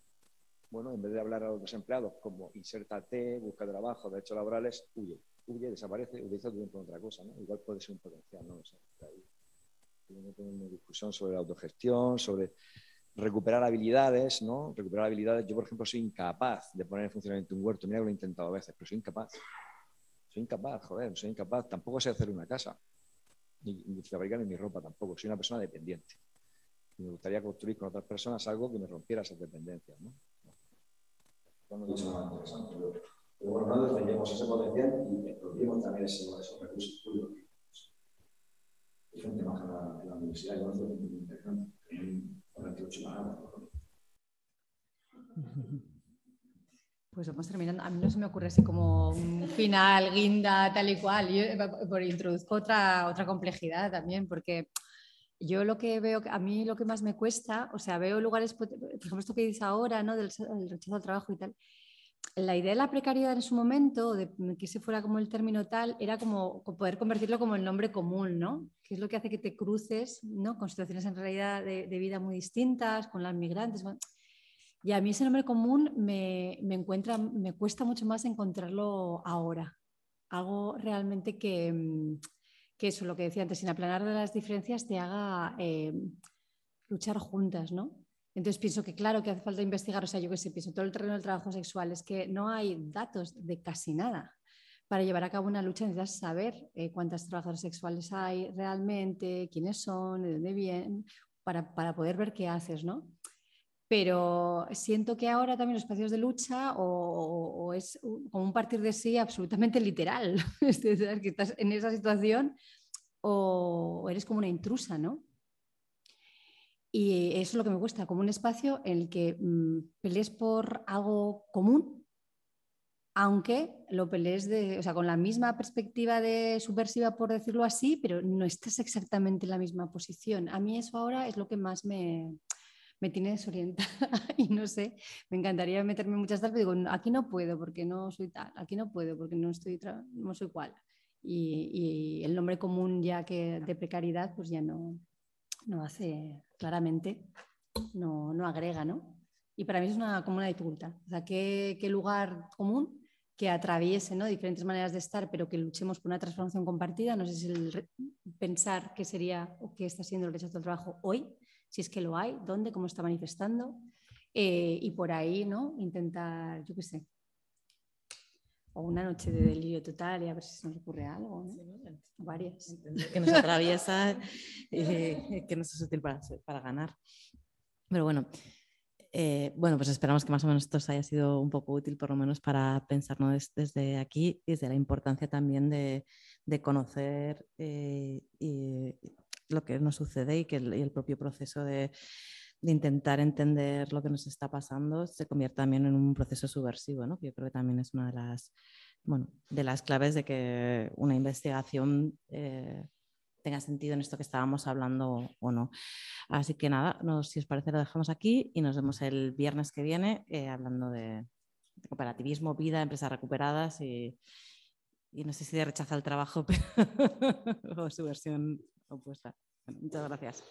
bueno, en vez de hablar a los empleados como insértate, busca trabajo, derechos laborales, huye, huye, desaparece, utiliza tu tiempo en otra cosa, ¿no? Igual puede ser un potencial, ¿no? Sea, ahí una discusión sobre la autogestión, sobre recuperar habilidades, ¿no? Recuperar habilidades. Yo, por ejemplo, soy incapaz de poner en funcionamiento un huerto. Mira que lo he intentado a veces, pero soy incapaz. Soy incapaz, joder, soy incapaz. Tampoco sé hacer una casa, ni, ni fabricar ni mi ropa tampoco. Soy una persona dependiente. Y me gustaría construir con otras personas algo que me rompiera esas dependencias, ¿no? mucho más interesante. Pero, bueno, no defendemos ese potencial y expropiemos también esos recursos públicos. Es un tema en la, universidad, yo lo muy interesante. Tienen 48 palabras, Pues vamos terminando. A mí no se me ocurre así como un final, guinda, tal y cual. Yo eh, introduzco otra, otra complejidad también, porque yo lo que veo, a mí lo que más me cuesta, o sea, veo lugares, por ejemplo, esto que dices ahora, ¿no? Del, rechazo al trabajo y tal. La idea de la precariedad en su momento, de que ese fuera como el término tal, era como poder convertirlo como el nombre común, ¿no? Que es lo que hace que te cruces, ¿no? Con situaciones en realidad de, vida muy distintas, con las migrantes. Y a mí ese nombre común me, me, encuentra, me cuesta mucho más encontrarlo ahora. Algo realmente que, eso, lo que decía antes, sin aplanar las diferencias, te haga eh, luchar juntas, ¿no? Entonces pienso que claro que hace falta investigar, o sea, yo que sé, pienso todo el terreno del trabajo sexual, es que no hay datos de casi nada. Para llevar a cabo una lucha necesitas saber eh, cuántas trabajadoras sexuales hay realmente, quiénes son, de dónde vienen, para, para poder ver qué haces, ¿no? pero siento que ahora también los espacios de lucha o, es como un partir de sí absolutamente literal, es decir, que estás en esa situación o eres como una intrusa, ¿no? Y eso es lo que me cuesta, como un espacio en el que mm, pelees por algo común, aunque lo pelees de, o sea, con la misma perspectiva de subversiva, por decirlo así, pero no estás exactamente en la misma posición. A mí eso ahora es lo que más me, me tiene desorientada y no sé, me encantaría meterme muchas tal, digo, aquí no puedo porque no soy tal, aquí no puedo porque no, estoy no soy cual. Y, el nombre común ya que de precariedad pues ya no, no hace claramente, no, no agrega, ¿no? Y para mí es una, como una dificultad. O sea, ¿qué, qué lugar común que atraviese ¿no? diferentes maneras de estar, pero que luchemos por una transformación compartida. No sé si el pensar qué sería o qué está siendo el rechazo al trabajo hoy si es que lo hay, dónde, cómo está manifestando, eh, y por ahí, ¿no? Intentar, yo qué sé, o una noche de delirio total y a ver si se nos ocurre algo, ¿no? Varias. Que nos atraviesa y que nos es útil para, para ganar. Pero bueno, eh, bueno, pues esperamos que más o menos esto os haya sido un poco útil, por lo menos para pensarnos desde aquí y desde la importancia también de, de conocer eh, y, lo que nos sucede y que el, propio proceso de, intentar entender lo que nos está pasando se convierte también en un proceso subversivo, ¿no? yo creo que también es una de las, bueno, de las claves de que una investigación eh, tenga sentido en esto que estábamos hablando o no. Así que nada, si os parece lo dejamos aquí y nos vemos el viernes que viene eh, hablando de, cooperativismo, vida, empresas recuperadas y, y no sé si de rechaza el trabajo o su versión opuesta. muchas gracias.